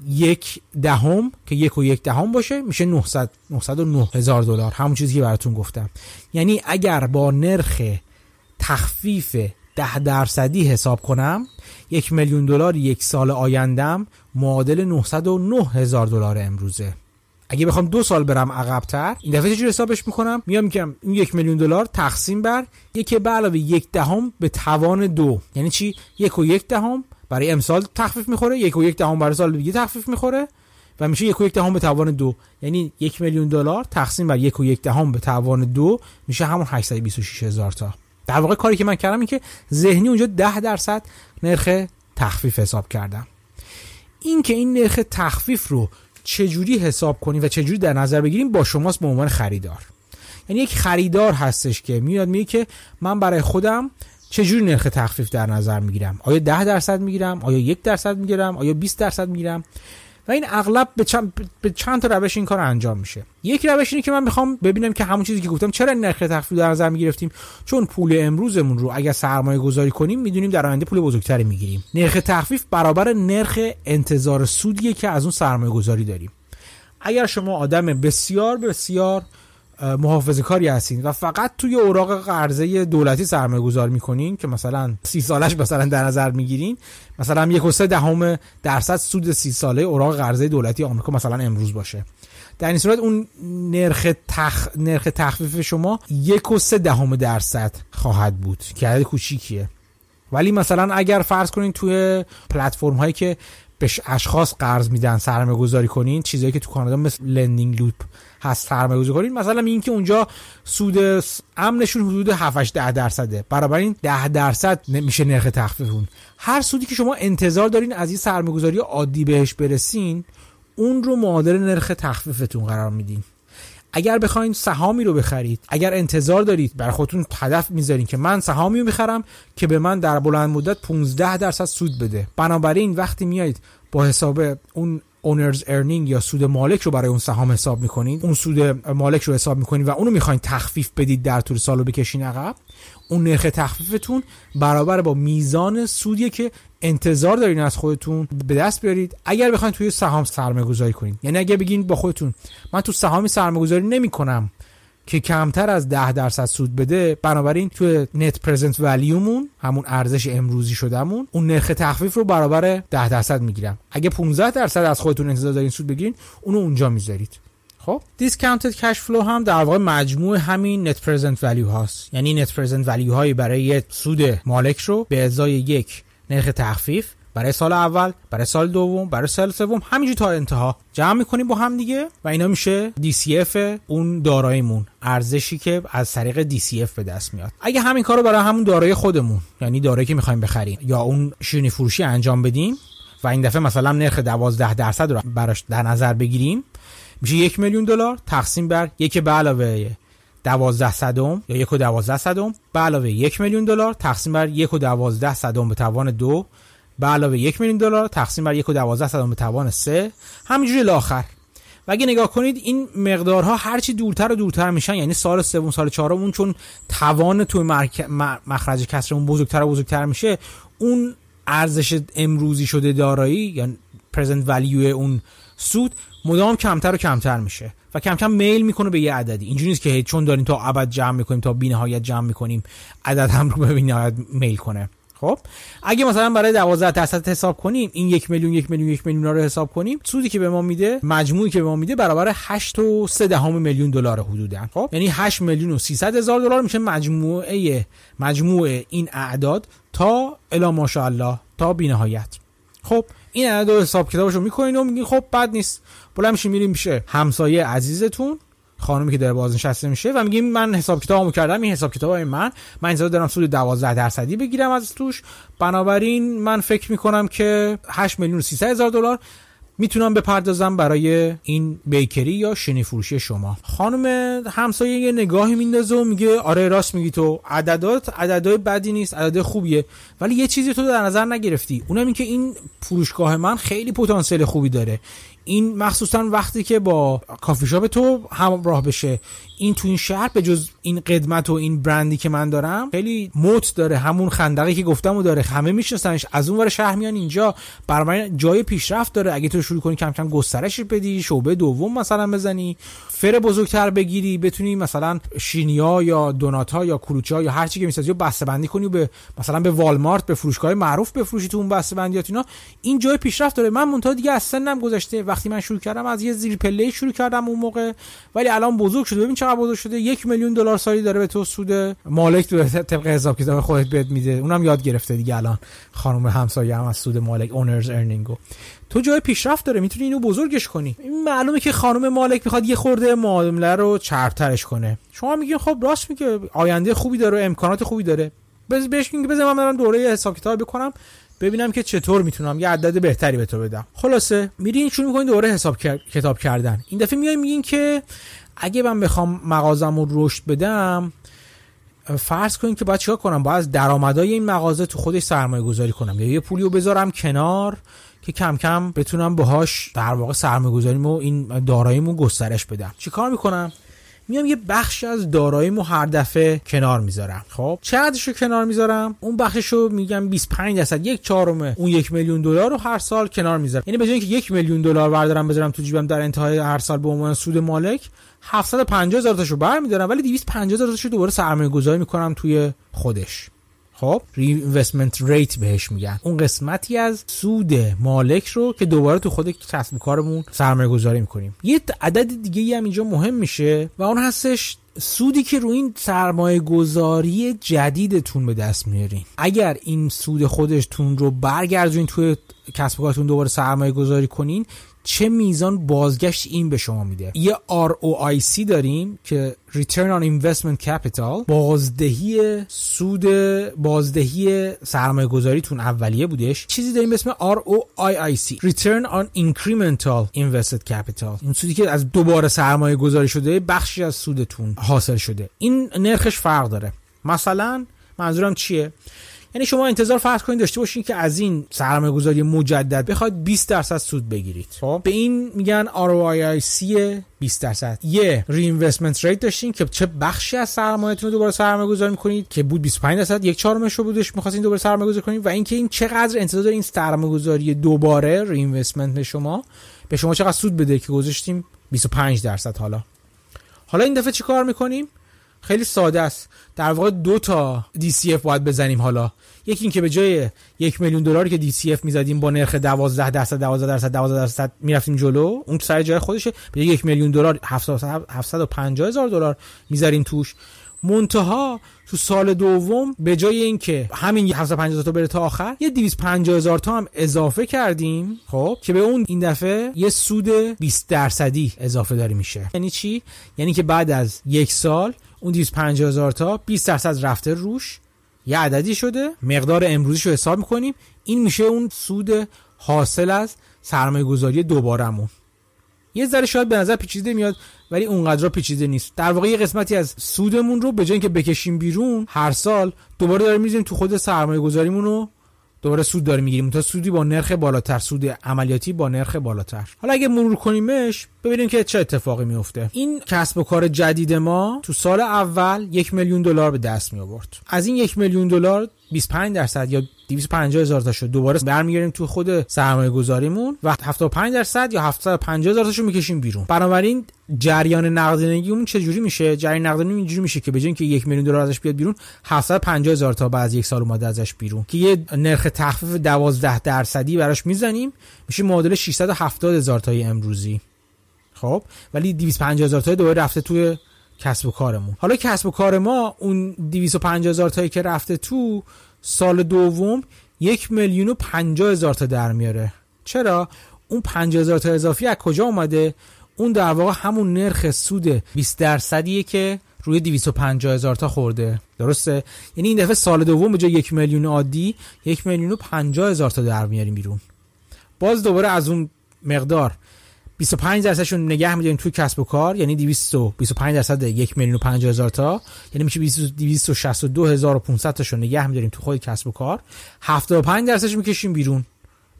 یک دهم که یک و یک دهم باشه میشه 900 909 هزار دلار. همون چیزی که براتون گفتم. یعنی اگر با نرخ تخفیف ده درصدی حساب کنم یک میلیون دلار یک سال آیندم معادل 909 هزار دلار امروزه. اگه بخوام دو سال برم عقبتر این دفعه چجوری حسابش می‌کنم. میام میگم این یک میلیون دلار تقسیم بر یک به علاوه یک دهم به توان دو. یعنی چی؟ یک و یک دهم برای امسال تخفیف می‌خوره یک و یک دهم برای سال دیگه تخفیف می‌خوره و میشه یک و یک دهم به توان دو. یعنی یک میلیون دلار تقسیم بر یک و یک دهم به توان دو میشه همون 826 هزار تا. در واقع کاری که من کردم این که ذهنی اونجا 10 درصد نرخ تخفیف حساب کردم. این که این نرخ تخفیف رو چجوری حساب کنیم و چجوری در نظر بگیریم با شماست به عنوان خریدار. یعنی یک خریدار هستش که میاد میگه که من برای خودم چجوری نرخ تخفیف در نظر می‌گیرم؟ آیا 10 درصد می‌گیرم؟ آیا یک درصد می‌گیرم؟ آیا 20 درصد می‌گیرم؟ و این اغلب به چند, به چند تا روش این کار انجام میشه. یک روش اینه که من می‌خوام ببینم که همون چیزی که گفتم چرا نرخ تخفیف در نظر می‌گرفتیم؟ چون پول امروزمون رو اگر سرمایه گذاری کنیم می‌دونیم در آینده پول بزرگتری می‌گیریم. نرخ تخفیف برابر نرخ انتظار سودیه که از اون سرمایه گذاری داریم. اگر شما آدم بسیار بسیار محافظه کاری هستین و فقط توی اوراق قرضه دولتی سرمایه گذار می‌کنین که مثلا سی سالش مثلا در نظر می‌گیرین مثلا یک و سه دهم درصد سود سی ساله اوراق قرضه دولتی آمریکا مثلا امروز باشه. در این صورت اون نرخ تخ... نرخ تخفیف شما یک و سه دهم درصد خواهد بود که عدد کوچیکیه. ولی مثلا اگر فرض کنین توی پلتفرم هایی که به اشخاص قرض میدن سرمایه گذاری کنین چیزایی که تو کانادا مثل Lending Loop هست سرمایه گذاری کنین. مثلا این که اونجا سود امنشون حدود 7 10 درصده. این 10 درصد میشه نرخ تخفیفتون. هر سودی که شما انتظار دارین از این سرمایه گذاری عادی بهش برسین اون رو معادل نرخ تخفیفتون قرار میدین. اگر بخواین سهامی رو بخرید اگر انتظار دارید برای خودتون هدف می‌ذارین که من سهامی رو می‌خرم که به من در بلند مدت 15 درصد سود بده. بنابراین وقتی میایید با حساب اون اونرز ارنینگ یا سود مالک رو برای اون سهام حساب می‌کنید اون سود مالک رو حساب می‌کنید و اونو می‌خواین تخفیف بدید در طول سال بکشین عقب اون نرخ تخفیفتون برابر با میزان سودی که انتظار دارین از خودتون به دست بیارید. اگر بخواید توی سهام سرمایه گذاری کنید یعنی اگر بگین با خودتون من تو سهامی سرمایه گذاری نمی کنم که کمتر از 10 درصد سود بده بنابراین توی net present value مون همون ارزش امروزی شدهمون اون نرخ تخفیف رو برابر 10 درصد می‌گیرم. اگه 15 درصد از خودتون انتظار دارین سود بگیرین اونو اونجا می‌ذارید. خب. discounted cash flow هم در واقع مجموع همین net present value هاست. یعنی net present value هایی برای سود مالک رو به ازای یک نرخ تخفیف برای سال اول برای سال دوم برای سال سوم همینجوری تا انتها جمع می‌کنیم با هم دیگه و اینا میشه DCF اون داراییمون ارزشی که از طریق DCF به دست میاد. اگه همین کارو برای همون دارایی خودمون یعنی دارایی که می‌خوایم بخریم یا اون شیرینی فروشی انجام بدیم و این دفعه مثلا نرخ 12 درصد رو براش در نظر بگیریم میشه یک میلیون دلار تقسیم بر یک به علاوه دوازده صدم یا یک و دوازده صدم به علاوه یک میلیون دلار تقسیم بر یک و دوازده صدم به توان دو به علاوه یک میلیون دلار تقسیم بر یک و دوازده صدم به توان سه. همینجوری لاخر. و اگه نگاه کنید این مقدارها هرچی دورتر و دورتر میشن یعنی سال سوم سال چهارم اون چون توان توی مخرج کسرمون بزرگتر و بزرگتر میشه اون ارزش امروزی شده دارایی یا پرزنت ولیو اون سود مدام کمتر و کمتر میشه و کم کم میل می‌کنه به یه عددی. اینجوری نیست که چون داریم تا ابد جمع می‌کنیم تا بینهایت جمع می‌کنیم عدد هم رو به بینهایت میل کنه. خب؟ اگه مثلا برای 12 درصد حساب کنیم این یک میلیون یک میلیون یک میلیون رو حساب کنیم سودی که به ما میده مجموعی که به ما میده برابر 8 و 3 دهم میلیون دلار حدودا. خب؟ یعنی 8 میلیون و 300 هزار دلار میشه مجموعه مجموع این اعداد تا الا ماشاءالله تا بینهایت. خب؟ این عدد حساب کتابشو می‌کنین و میگین خب بد نیست. بلند میشین میریم میشه همسایه عزیزتون خانمی که داره بازنشسته میشه و میگیم من حساب کتابمو کردم این حساب کتاب من. من انتظار دارم سود 12 درصدی بگیرم از توش. بنابراین من فکر می‌کنم که 8 میلیون و 300 هزار دلار. می‌تونم بپردازم برای این بیکری یا شنی فروشی شما؟ خانم همسایه یه نگاهی میندازه و میگه آره راست میگی تو. عددات عددهای بدی نیست عدد خوبیه ولی یه چیزی تو در نظر نگرفتی. اونم این که این فروشگاه من خیلی پتانسیل خوبی داره. این مخصوصا وقتی که با کافی شاپ تو همراه بشه. این تو این شهر به جز این قدمت و این برندی که من دارم خیلی موت داره. همون خندقی که گفتم و داره. همه میشناسنش. از اون ور شهر میان اینجا برای جای پیشرفت داره. اگه تو شروع کنی کم کم گسترش بدی شعبه دوم مثلا بزنی فر بزرگتر بگیری بتونی مثلا شینیا یا دوناتا یا کلوچا یا هر چی که می‌سازی بسته بندی کنی و به مثلا به والمارت به فروشگاه معروف بفروشی تو اون بسته بندیات اینا. این جای پیشرفت داره. من منتها دیگه از سنم گذشته. وقتی من شروع کردم از یه زیر پله شروع کردم اون موقع. ولی الان بزرگ شده. ببین چقدر بزرگ شده. یک میلیون دلار سالی داره به تو سود مالک تو طبق حساب کتاب خودت بهت میده. اونم یاد گرفته دیگه الان خانم همسایه هم از سود مالک اونرز ارنینگو تو جای پیشرفت داره می‌تونی اینو بزرگش کنی. این معلومه که خانم مالک می‌خواد یه خورده معامله رو چربترش کنه. شما میگین خب راست میگه آینده خوبی داره امکانات خوبی داره. بهش میگه بذار من دوره حساب کتاب بکنم ببینم که چطور می‌تونم یه عدد بهتری به تو بدم. خلاصه میرین شروع می‌کنین دوره حساب کتاب کردن. این دفعه میای میگین که اگه من بخوام مغازم رو رشد بدم فرض کنین که باید چیکار کنم؟ باید از درآمدهای این مغازه تو خودش سرمایه گذاری کنم. یا یه پولی رو بذارم کنار که کم کم بتونم باهاش در واقع سرمایه گذاریمو این داراییمو گسترش بدم. چیکار می‌کنم؟ میام یه بخش از داراییمو هر دفعه کنار می‌ذارم. خب؟ چقدرش رو کنار می‌ذارم؟ اون بخشش رو میگم 25 درصد یک چهارم اون یک میلیون دلار رو هر سال کنار می‌ذارم. یعنی به جای اینکه یک میلیون دلار بردارم بذارم تو جیبم در انتهای هر سال به عنوان سود مالک 750 هزار تاشو برمیدارم ولی 250 هزار تاشو دوباره سرمایه گذاری می‌کنم توی خودش. خب ری ریت بهش میگن. اون قسمتی از سود مالک رو که دوباره تو خود کسب کارمون سرمایه گذاری می‌کنیم. یه عدد دیگه هم اینجا مهم میشه و اون هستش سودی که روی این سرمایه گذاری جدیدتون به دست میارین. اگر این سود خودتون رو برگردونین توی کسب کارتون دوباره سرمایه گذاری کنین چه میزان بازگشت این به شما میده. یه ROIC داریم که Return on Investment Capital بازدهی سود بازدهی سرمایه گذاریتون اولیه بودش. چیزی داریم به اسم ROIC Return on Incremental Invested Capital. این سودی که از دوباره سرمایه گذاری شده بخشی از سودتون حاصل شده. این نرخش فرق داره. مثلا منظورم چیه؟ یعنی شما انتظار فرض کنید داشته باشین که از این سرمایه گذاری مجدد بخواید 20 درصد سود بگیرید. خب. به این میگن ROIC 20 درصد. یه ری ریت داشتین که چه بخشی از سرمایه‌تون رو دوباره سرمایه گذاری می‌کنید که بود 25 درصد یک چهارمش رو بودش می‌خواستین دوباره سرمایه گذاری کنید و اینکه این چقدر انتظار این سرمایه گذاری دوباره ری شما به شما چقدر سود بده که گذاشتیم 25 درصد حالا. حالا این دفعه چی کار می‌کنیم؟ خیلی ساده است. در واقع دو تا DCF باید بزنیم حالا. یکی این که به جای یک میلیون دلاری که DCF می‌زدیم با نرخ 12 درصد 12 درصد 12 درصد می‌رفتیم جلو اون سر جای خودشه. به یک میلیون دلار 750 هزار دلار می‌ذاریم توش. منتها تو سال دوم به جای اینکه همین 750 تا بره تا آخر یه 250 هزار تا هم اضافه کردیم خب که به اون این دفعه یه سود 20 درصدی اضافه داری میشه. یعنی چی؟ یعنی که بعد از یک سال اون 250 هزار تا 20 درصد رفته روش یه عددی شده مقدار امروزیش رو حساب می‌کنیم این میشه اون سود حاصل از سرمایه گذاری دوبارمون یه ذره شاید به نظر پیچیده میاد ولی اونقدر پیچیده نیست. در واقع یه قسمتی از سودمون رو به جای اینکه بکشیم بیرون هر سال دوباره داریم می‌زنیم تو خود سرمایه گذاریمون رو دوباره سود داریم می‌گیریم. تا سودی با نرخ بالاتر سود عملیاتی با نرخ بالاتر. حالا اگه مرور کنیمش ببینیم که چه اتفاقی میفته این کسب و کار جدید ما تو سال اول یک میلیون دلار به دست می آورد از این یک میلیون دلار 25 درصد یا 250 هزار تاشو دوباره برمیگردیم تو خود سرمایه گذاریمون و 75 درصد یا 750 هزار تاشو می‌کشیم بیرون. بنابراین جریان نقدینگیمون چه جوری میشه؟ جریان نقدینگی اینجوری میشه که به اینکه یک میلیون دلار ازش بیاد بیرون 750 هزار تا بعد از یک سال اومده ازش بیرون. که یه نرخ تخفیف 12 درصدی براش می‌زنیم میشه معادل 670 هزار تای امروزی. خب؟ ولی 250 هزار تای دوباره رفته توی کسب و کارمون. حالا کسب و کار ما اون 250 هزار تایی که رفته تو سال دوم یک میلیون و پنجاه هزار تا در میاره. چرا؟ اون 50 هزار تا اضافی از کجا اومده؟ اون در واقع همون نرخ سود 20 درصدیه که روی 250 هزار تا خورده. درسته؟ یعنی این دفعه سال دوم به یک میلیون عادی یک میلیون و پنجاه هزار تا در میاریم بیرون. باز دوباره از اون مقدار. 25 درصدشون نگه میداریم توی کسب و کار یعنی 225 درصد 1 میلیون و 50 هزار تا. یعنی میشه 262500 تاشون نگه میداریم تو خود کسب و کار. 75 درصدش می‌کشیم بیرون.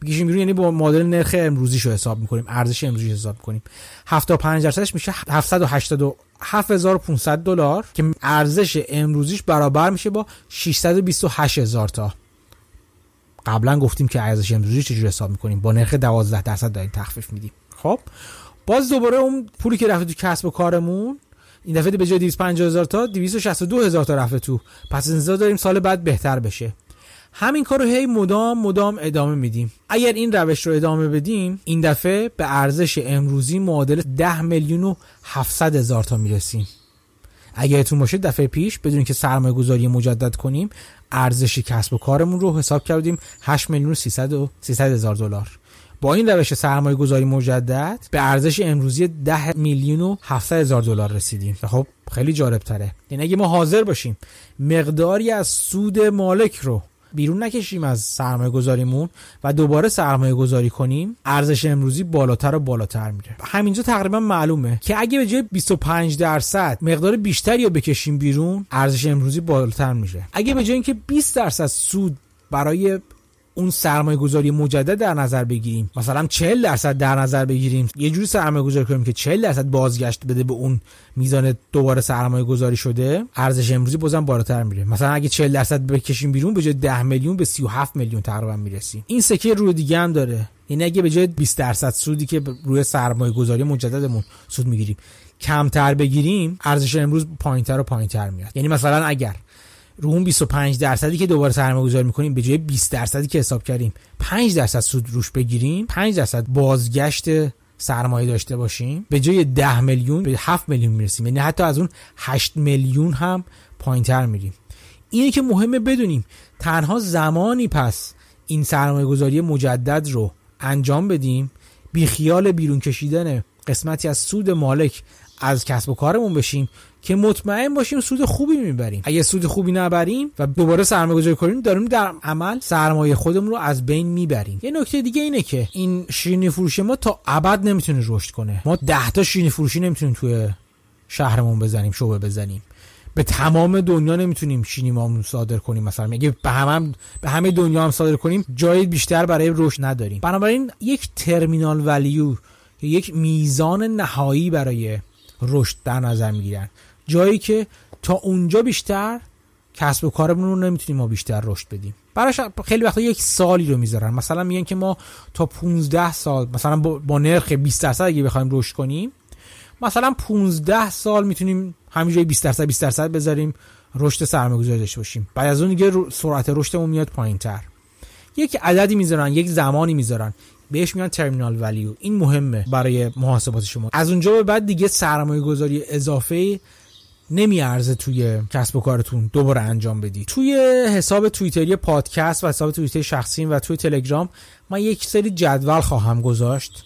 می‌کشیم بیرون یعنی با مدل نرخ امروزیشو حساب می‌کنیم ارزش امروزی حساب می‌کنیم. 75 درصدش میشه 787500 دلار که ارزش امروزیش برابر میشه با 628 هزار تا. قبلا گفتیم که ارزش امروزی چجوری حساب می‌کنیم؟ با نرخ 12 درصد داریم تخفیف میدیم. خب باز دوباره اون پولی که رفته تو کسب و کارمون این دفعه به جای 250 هزار تا 262 هزار تا رفته تو. پس انتظار داریم سال بعد بهتر بشه. همین کار رو هی مدام مدام ادامه میدیم. اگر این روش رو ادامه بدیم این دفعه به ارزش امروزی معادل 10 میلیون و 700 هزار تا می‌رسیم. اگرتون باشه دفعه پیش بدون که سرمایه گذاری مجدد کنیم ارزش کسب و کارمون رو حساب کردیم 8 میلیون و 300 هزار دلار. با این روش سرمایه گذاری مجدد به ارزش امروزی 10 میلیون و 700 هزار دلار رسیدیم. خب خیلی جالب تره یعنی اگه ما حاضر باشیم مقداری از سود مالک رو بیرون نکشیم از سرمایه گذاریمون و دوباره سرمایه گذاری کنیم ارزش امروزی بالاتر و بالاتر میره. همینجا تقریبا معلومه که اگه به جای 25 درصد مقدار بیشتری رو بکشیم بیرون ارزش امروزی بالاتر میشه اگه به جای اینکه 20 درصد سود برای اون سرمایه گذاری مجدد در نظر بگیریم. مثلا 40 درصد در نظر بگیریم. یه جوری سرمایه گذاری کنیم که 40 درصد بازگشت بده به اون میزان دوباره سرمایه گذاری شده. ارزش امروزی بازم بالاتر میره. مثلا اگه 40 درصد بکشیم بیرون به جای 10 میلیون به 37 میلیون تقریبا می‌رسیم. این سکه رو دیگه هم داره. یعنی اگه به جای 20 درصد سودی که روی سرمایه گذاری مجددمون سود می‌گیریم کمتر بگیریم ارزش امروز پایینتر و پایینتر میاد. یعنی مثلا اگر رو اون 25 درصدی که دوباره سرمایه گذاری می‌کنیم به جای 20 درصدی که حساب کردیم 5 درصد سود روش بگیریم 5 درصد بازگشت سرمایه داشته باشیم به جای 10 میلیون به 7 میلیون می‌رسیم. یعنی حتی از اون 8 میلیون هم پایینتر میریم. اینه که مهمه بدونیم تنها زمانی پس این سرمایه گذاری مجدد رو انجام بدیم بی خیال بیرون کشیدن قسمتی از سود مالک از کسب و کارمون بشیم که مطمئن باشیم سود خوبی می‌بریم. اگه سود خوبی نبریم و دوباره سرمایه گذاری کنیم داریم در عمل سرمایه خودمون رو از بین می‌بریم. یه نکته دیگه اینه که این شیرینی فروشی ما تا ابد نمی‌تونه رشد کنه. ما 10 تا شیرینی فروشی نمی‌تونیم توی شهرمون بزنیم شعبه بزنیم. به تمام دنیا نمی‌تونیم شینیمامون صادر کنیم. مثلا اگه به همه به همه دنیا هم صادر کنیم جای بیشتر برای رشد نداریم. بنابراین یک ترمینال ولیو یک میزان نهایی برای رشد در نظر می‌گیرن. جایی که تا اونجا بیشتر کسب و کارمون رو نمی‌تونیم ما بیشتر رشد بدیم. براش خیلی وقتا یک سالی رو می‌ذارن. مثلا میگن که ما تا 15 سال مثلا با نرخ 20 درصد اگه بخوایم رشد کنیم مثلا 15 سال می‌تونیم همینجوری 20 درصد 20 درصد بذاریم رشد سرمایه‌گذاری داشته باشیم. بعد از اون دیگه سرعت رشدمون میاد پایینتر. یک عددی می‌ذارن یک زمانی می‌ذارن. بهش میگن ترمینال ولیو این مهمه برای محاسبات شما. از اونجا به بعد دیگه سرمایه گذاری اضافه نمیارزه توی کسب و کارتون دوباره انجام بدید توی حساب توییتری پادکست و حساب توییتر شخصی و توی تلگرام من یک سری جدول خواهم گذاشت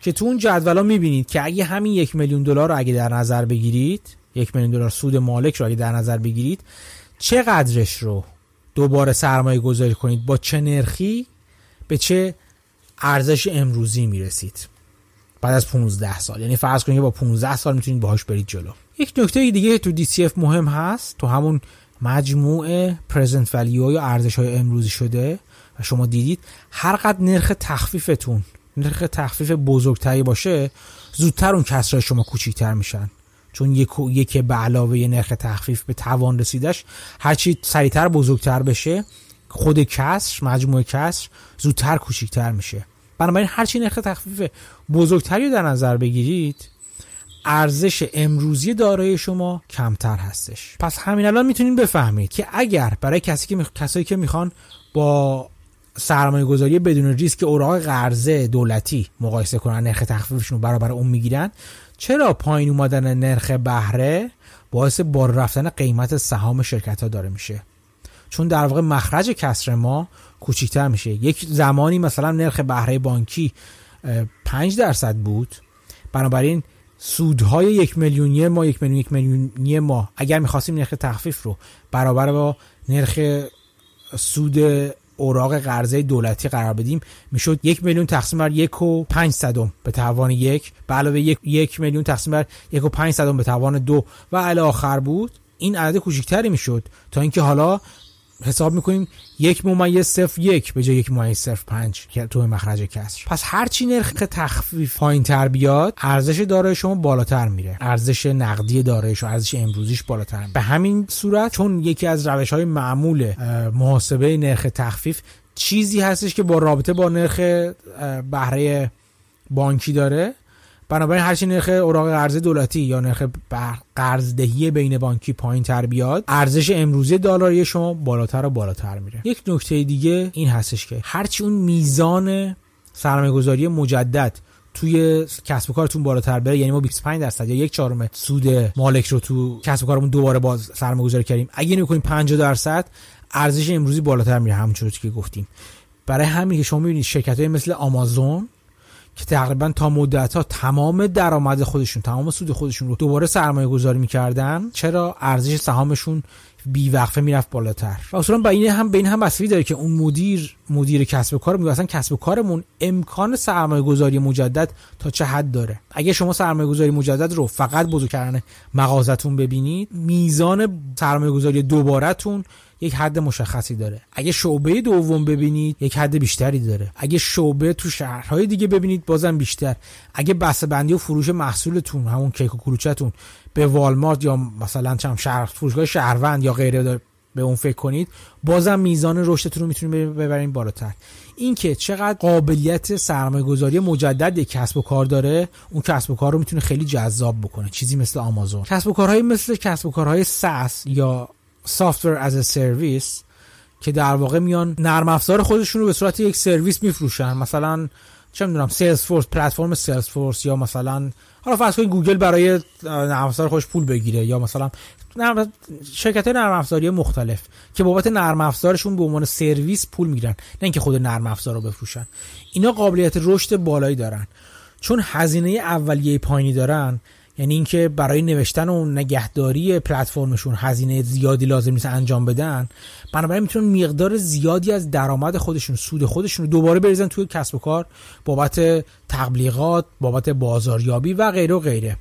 که تو اون جدول ها می‌بینید که اگه همین یک میلیون دلار رو اگه در نظر بگیرید یک میلیون دلار سود مالک رو اگه در نظر بگیرید چقدرش رو دوباره سرمایه گذاری کنید؟ با چه نرخی؟ به چه ارزش امروزی می‌رسید؟ بعد از 15 سال. یعنی فرض کنید با 15 سال می‌تونید باهاش برید جلو. یک نکته دیگه تو DCF مهم هست. تو همون مجموع پرزنت ولیو یا ارزش های امروزی شده و شما دیدید هر قد نرخ تخفیفتون نرخ تخفیف بزرگتری باشه زودتر اون کسرای شما کوچیکتر میشن. چون یک یک به علاوه نرخ تخفیف به توان رسیدش هرچی سریعتر بزرگتر بشه خود کسر مجموع کسر زودتر کوچیکتر میشه. بنابراین هرچی نرخ تخفیف بزرگتری در نظر بگیرید ارزش امروزی دارایی شما کمتر هستش. پس همین الان می‌تونید بفهمید که اگر برای کسی که کسایی که می‌خوان با سرمایه گذاری بدون ریسک اوراق قرضه دولتی مقایسه کنن نرخ تخفیفشون رو برابر اون می‌گیرن چرا پایین اومدن نرخ بهره باعث بار رفتن قیمت سهام شرکت ها داره میشه؟ چون در واقع مخرج کسر ما کوچیکتر میشه. یک زمانی مثلا نرخ بهره بانکی 5 درصد بود. بنابراین سودهای یک میلیونی ما یک میلیون یک میلیونی ما اگر می‌خواستیم نرخ تخفیف رو برابر با نرخ سود اوراق قرضه دولتی قرار بدیم می‌شد یک میلیون تقسیم بر یک و پنج صدم به توان یک. به علاوه یک, یک میلیون تقسیم بر یک و پنج صدم به توان دو. و الی آخر بود این عدد کوچکتری می‌شد تا اینکه حالا حساب می‌کنیم یک ممیز صفر یک به جای یک ممیز صفر پنج که تو مخرج کسر. پس هرچی نرخ تخفیف پایین تر بیاد ارزش دارای شما بالاتر میره. ارزش نقدی دارایش و ارزش امروزیش بالاتر میره. به همین صورت چون یکی از روش های معمول محاسبه نرخ تخفیف چیزی هستش که با رابطه با نرخ بهره بانکی داره. بنابراین هرچی نرخ اوراق قرض دولتی یا نرخ قرضدهی بین بانکی پایین تر بیاد ارزش امروزی دلاری شما بالاتر و بالاتر میره. یک نکته دیگه این هستش که هرچی اون میزان سرمایه‌گذاری مجدد توی کسب و کارتون بالاتر بره یعنی ما 25 درصد یا یک چهارم سود مالک رو تو کسب و کارمون دوباره باز سرمایه‌گذاری کردیم. اگه نمی‌کنیم 50 درصد ارزش امروزی بالاتر میره همونجوری که گفتیم. برای همین که شما می‌بینید شرکت‌های مثل آمازون که تقریبا تا مدت ها تمام درآمد خودشون تمام سود خودشون رو دوباره سرمایه گذاری می‌کردن. چرا؟ ارزش سهامشون بی وقفه می‌رفت بالاتر. و اصلا با این هم بین هم بستگی داره که اون مدیر مدیر کسب و کار میگه اصلا کسب و کارمون امکان سرمایه گذاری مجدد تا چه حد داره. اگه شما سرمایه گذاری مجدد رو فقط بزرگ کردن مغازتون ببینید میزان سرمایه گذاری دوبارهتون یک حد مشخصی داره. اگه شعبه دوم ببینید یک حد بیشتری داره. اگه شعبه تو شهرهای دیگه ببینید بازم بیشتر. اگه بسته بندی و فروش محصولتون همون کیک و کلوچتون به والمارت یا مثلا چم شهر فروشگاه شهروند یا غیره به اون فکر کنید بازم میزان رشدتون رو می‌تونید ببرین بالاتر. اینکه چقدر قابلیت سرمایه گذاری مجدد کسب و کار داره اون کسب و کار رو می‌تونه خیلی جذاب بکنه. چیزی مثل آمازون. کسب و کارهای مثل کسب و کارهای ساس یا software as service که در واقع میان نرم افزار خودشون رو به صورت یک سرویس میفروشن. مثلا چه می‌دونم Salesforce پلتفرم Salesforce یا مثلا حالا فرض کنید گوگل برای نرم افزار خودش پول بگیره یا مثلا نرم شرکت نرم افزاری مختلف که بابت نرم افزارشون به عنوان سرویس پول می‌گیرن نه اینکه خود نرم افزار رو بفروشن. اینا قابلیت رشد بالایی دارن. چون هزینه اولیه پایینی دارن یعنی اینکه برای نوشتن و نگهداری پلتفرمشون هزینه زیادی لازم نیست انجام بدن بنابراین می‌تونن مقدار زیادی از درآمد خودشون سود خودشون رو دوباره بریزن توی کسب و کار بابت تبلیغات بابت بازاریابی و غیره و غیره.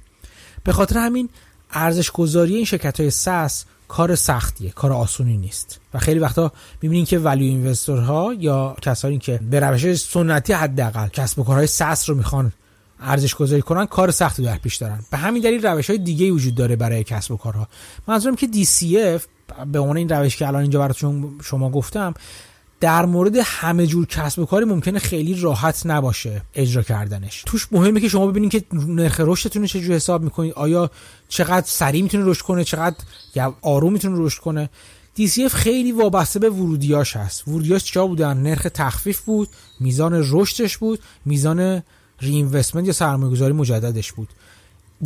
به خاطر همین ارزش گذاری این شرکت های سس کار سختیه کار آسونی نیست. و خیلی وقتا می‌بینین که ولیو اینوستورها یا کسانی که به روش سنتی حداقل کسب و کارهای سس رو می‌خوان ارزش گذاری کنن کار سختی در پیش دارن. به همین دلیل روش های دیگه وجود داره برای کسب و کارها. منظورم که DCF به عنوان این روش که الان اینجا براتون شما گفتم در مورد همه جور کسب و کاری ممکنه خیلی راحت نباشه اجرا کردنش. توش مهمه که شما ببینید که نرخ رشدتون رو چجوری حساب می‌کنید آیا چقدر سریع می‌تونه رشد کنه چقدر یا آروم می‌تونه رشد کنه. DCF خیلی وابسته به ورودیاش هست. ورودیاش چیا بودن؟ نرخ تخفیف بود میزان رشدش بود میزان ری یا سرمایه گذاری مجددش بود.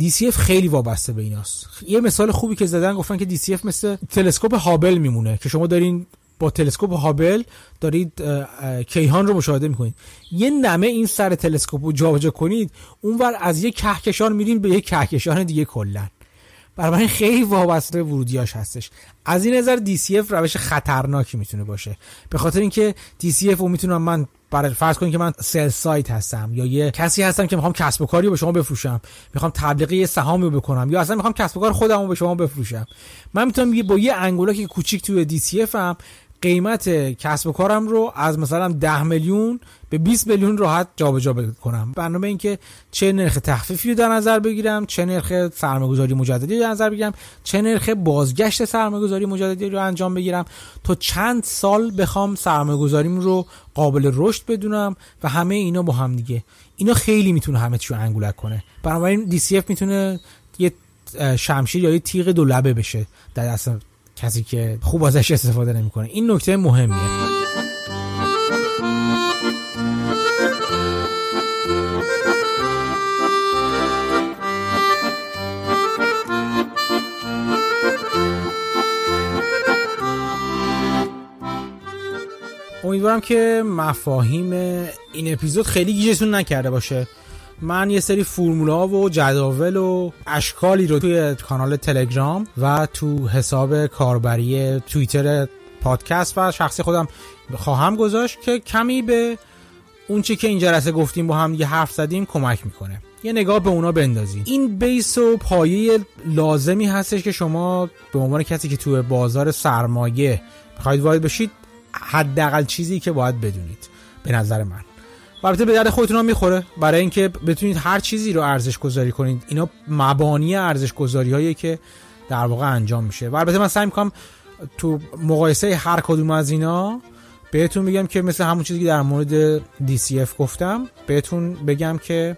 DCF خیلی وابسته به ایناست. یه مثال خوبی که زدن گفتن که DCF مثل تلسکوپ هابل میمونه که شما دارین با تلسکوپ هابل دارید کیهان رو مشاهده می‌کنید. یه نمه این سر تلسکوپ رو جابجا کنید اونور از یه کهکشان میرین به یه کهکشان دیگه کلا. برای خیلی وابسته ورودیاش هستش. از این نظر DCF روش خطرناکی می‌تونه باشه. به خاطر اینکه DCF رو می‌تونم من برای فرض کنید که من سل سایت هستم یا یه کسی هستم که می‌خوام کسب و کاری رو به شما بفروشم می‌خوام تبلیغ یه سهامی رو بکنم یا اصلا می‌خوام کسب و کار خودم رو به شما بفروشم. من می‌تونم با یه انگولا کوچیک توی دی سی هم قیمت کسب و کارم رو از مثلا 10 میلیون به 20 میلیون راحت جابجا کنم. برنامه اینکه چه نرخ تخفیفی رو در نظر بگیرم چه نرخ سرمایه‌گذاری مجددی رو در نظر بگیرم چه نرخ بازگشت سرمایه‌گذاری مجددی رو انجام بگیرم تا چند سال بخوام سرمایه‌گذاریم رو قابل رشد بدونم و همه اینا با هم دیگه. اینا خیلی می‌تونه همه چیو انگولک کنه. بنابراین DCF می‌تونه یه شمشیر یا یه تیغ دو لبه بشه. در دست کسی که خوب ازش استفاده نمی‌کنه. این نکته مهمیه. امیدوارم که مفاهیم این اپیزود خیلی گیجتون نکرده باشه. من یه سری فرمولا و جداول و اشکالی رو توی کانال تلگرام و تو حساب کاربری توییتر پادکست و شخصی خودم خواهم گذاشت که کمی به اون چی که این جلسه گفتیم با هم یه حرف زدیم کمک می‌کنه. یه نگاه به اونا بندازید این بیس و پایه لازمی هستش که شما به عنوان کسی که توی بازار سرمایه می‌خواید وارد بشید حداقل چیزی که باید بدونید. به نظر من. البته به درد خودتون هم می‌خوره. برای اینکه بتونید هر چیزی رو ارزش گذاری کنید. اینا مبانی ارزش گذاری هایی که در واقع انجام میشه. و البته من سعی می‌کنم تو مقایسه هر کدوم از اینا بهتون بگم که مثل همون چیزی که در مورد DCF گفتم بهتون بگم که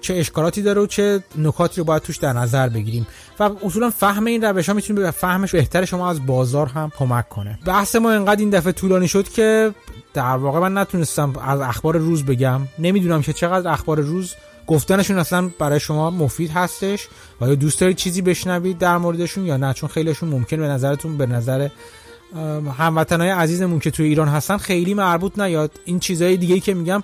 چه اشکالاتی داره و چه نکاتی رو باید توش در نظر بگیریم. و اصولا فهم این روش ها می‌تونه به فهمش بهتر شما از بازار هم کمک کنه. بحث ما اینقدر این دفعه طولانی شد که در واقع من نتونستم از اخبار روز بگم. نمی‌دونم که چقدر اخبار روز گفتنشون اصلا برای شما مفید هستش و یا دوست دارید چیزی بشنوید در موردشون یا نه چون خیلیشون ممکن به نظرتون به نظر هموطنهای عزیزمون که توی ایران هستن خیلی مربوط نیاد. این چیزهای دیگه که میگم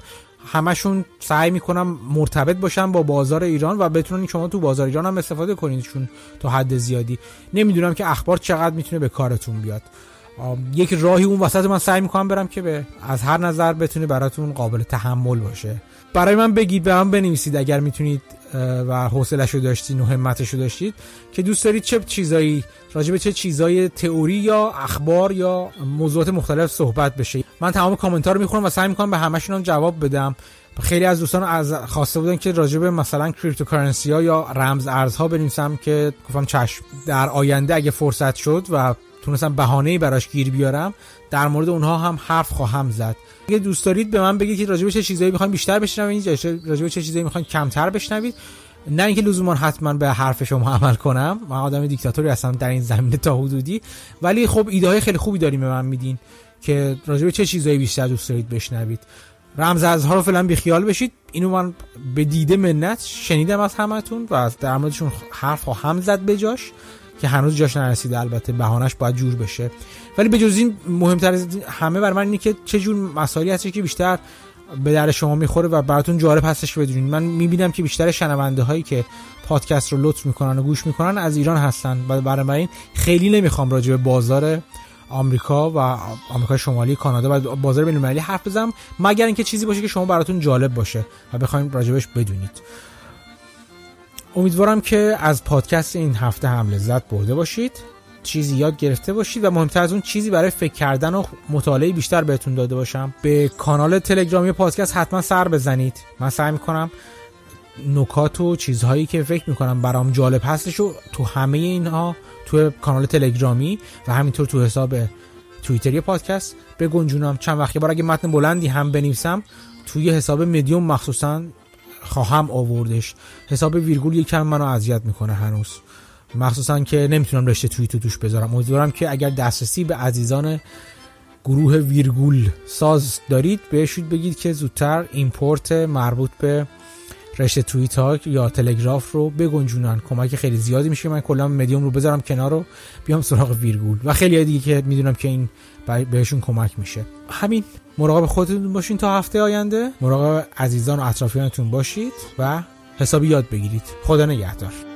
همشون سعی می‌کنم مرتبط باشن با بازار ایران و بتونن شما تو بازار ایران هم استفاده کنید چون تا حد زیادی. نمی‌دونم که اخبار چقدر می‌تونه به کارتون بیاد. یک راهی اون وسط من سعی می‌کنم برم که به از هر نظر بتونه براتون قابل تحمل باشه. برای من بگید به من بنویسید اگر می‌تونید و حوصلش رو داشتید و همتش رو داشتید که دوست دارید چه چیزایی راجع به چه چیزای تئوری یا اخبار یا موضوعات مختلف صحبت بشه. من تمام کامنت رو می‌خونم و سعی می‌کنم به همشون جواب بدم. خیلی از دوستان از خواسته بودن که راجع به مثلا cryptocurrency ها یا رمز ارزها بنویسم که گفتم چشم در آینده اگه فرصت شد و تونستم بهانه‌ای براش گیر بیارم در مورد اونها هم حرف خواهم زد. اگه دوست دارید به من بگید که راجع به چه چیزایی می‌خواین بیشتر بشنوید راجع به چه چیزایی می‌خواین کمتر بشنوید. نه اینکه لزوما حتما به حرف شما عمل کنم. من آدم دیکتاتوری هستم در این زمینه تا حدودی. ولی خب ایده های خیلی خوبی داریم به من میدین که راجع به چه چیزایی بیشتر دوست دارید بشنوید. رمز ازها رو فعلا بیخیال بشید. اینو من به دیده منت شنیدم از همتون و در موردشون حرف خواهم زد بجاش که هنوز جاش نرسیده البته بهانش باید جور بشه. ولی به جز این مهمتر همه بر من اینه که چه جور مسائلی هست که بیشتر به در شما می‌خوره و براتون جالب هستش بدونید من می‌بینم که بیشتر شنونده هایی که پادکست رو لطف می‌کنن و گوش می‌کنن از ایران هستن و برای این خیلی نمی‌خوام راجع به بازار آمریکا و آمریکا شمالی کانادا و بازار بین‌المللی حرف بزنم مگر اینکه چیزی باشه که شما براتون جالب باشه و بخواید راجبش بدونید. امیدوارم که از پادکست این هفته هم لذت برده باشید چیزی یاد گرفته باشید و مهمتر از اون چیزی برای فکر کردن و مطالعه بیشتر بهتون داده باشم. به کانال تلگرامی پادکست حتما سر بزنید. من سعی می‌کنم نکات و چیزهایی که فکر می‌کنم برام جالب هستش و تو همه اینها تو کانال تلگرامی و همینطور تو حساب توییتری پادکست بگنجونم. چند وقتی بار اگه متن بلندی هم بنویسم توی حساب مدیوم مخصوصا خواهم آوردش. حساب ویرگول یکم منو اذیت می‌کنه هنوز. مخصوصا که نمی‌تونم رشته توییتو توش بذارم. امیدوارم که اگر دسترسی به عزیزان گروه ویرگول ساز دارید بهشون بگید که زودتر ایمپورت مربوط به رشته توییت ها یا تلگراف رو بگنجونن. کمک خیلی زیادی میشه من کلا مدیوم رو بذارم کنار رو بیام سراغ ویرگول. و خیلی دیگه که می‌دونم که این بهشون کمک میشه. همین. مراقب خودتون باشین تا هفته آینده. مراقب عزیزان و اطرافیانتون باشید و حسابی یاد بگیرید. خدا نگهدار.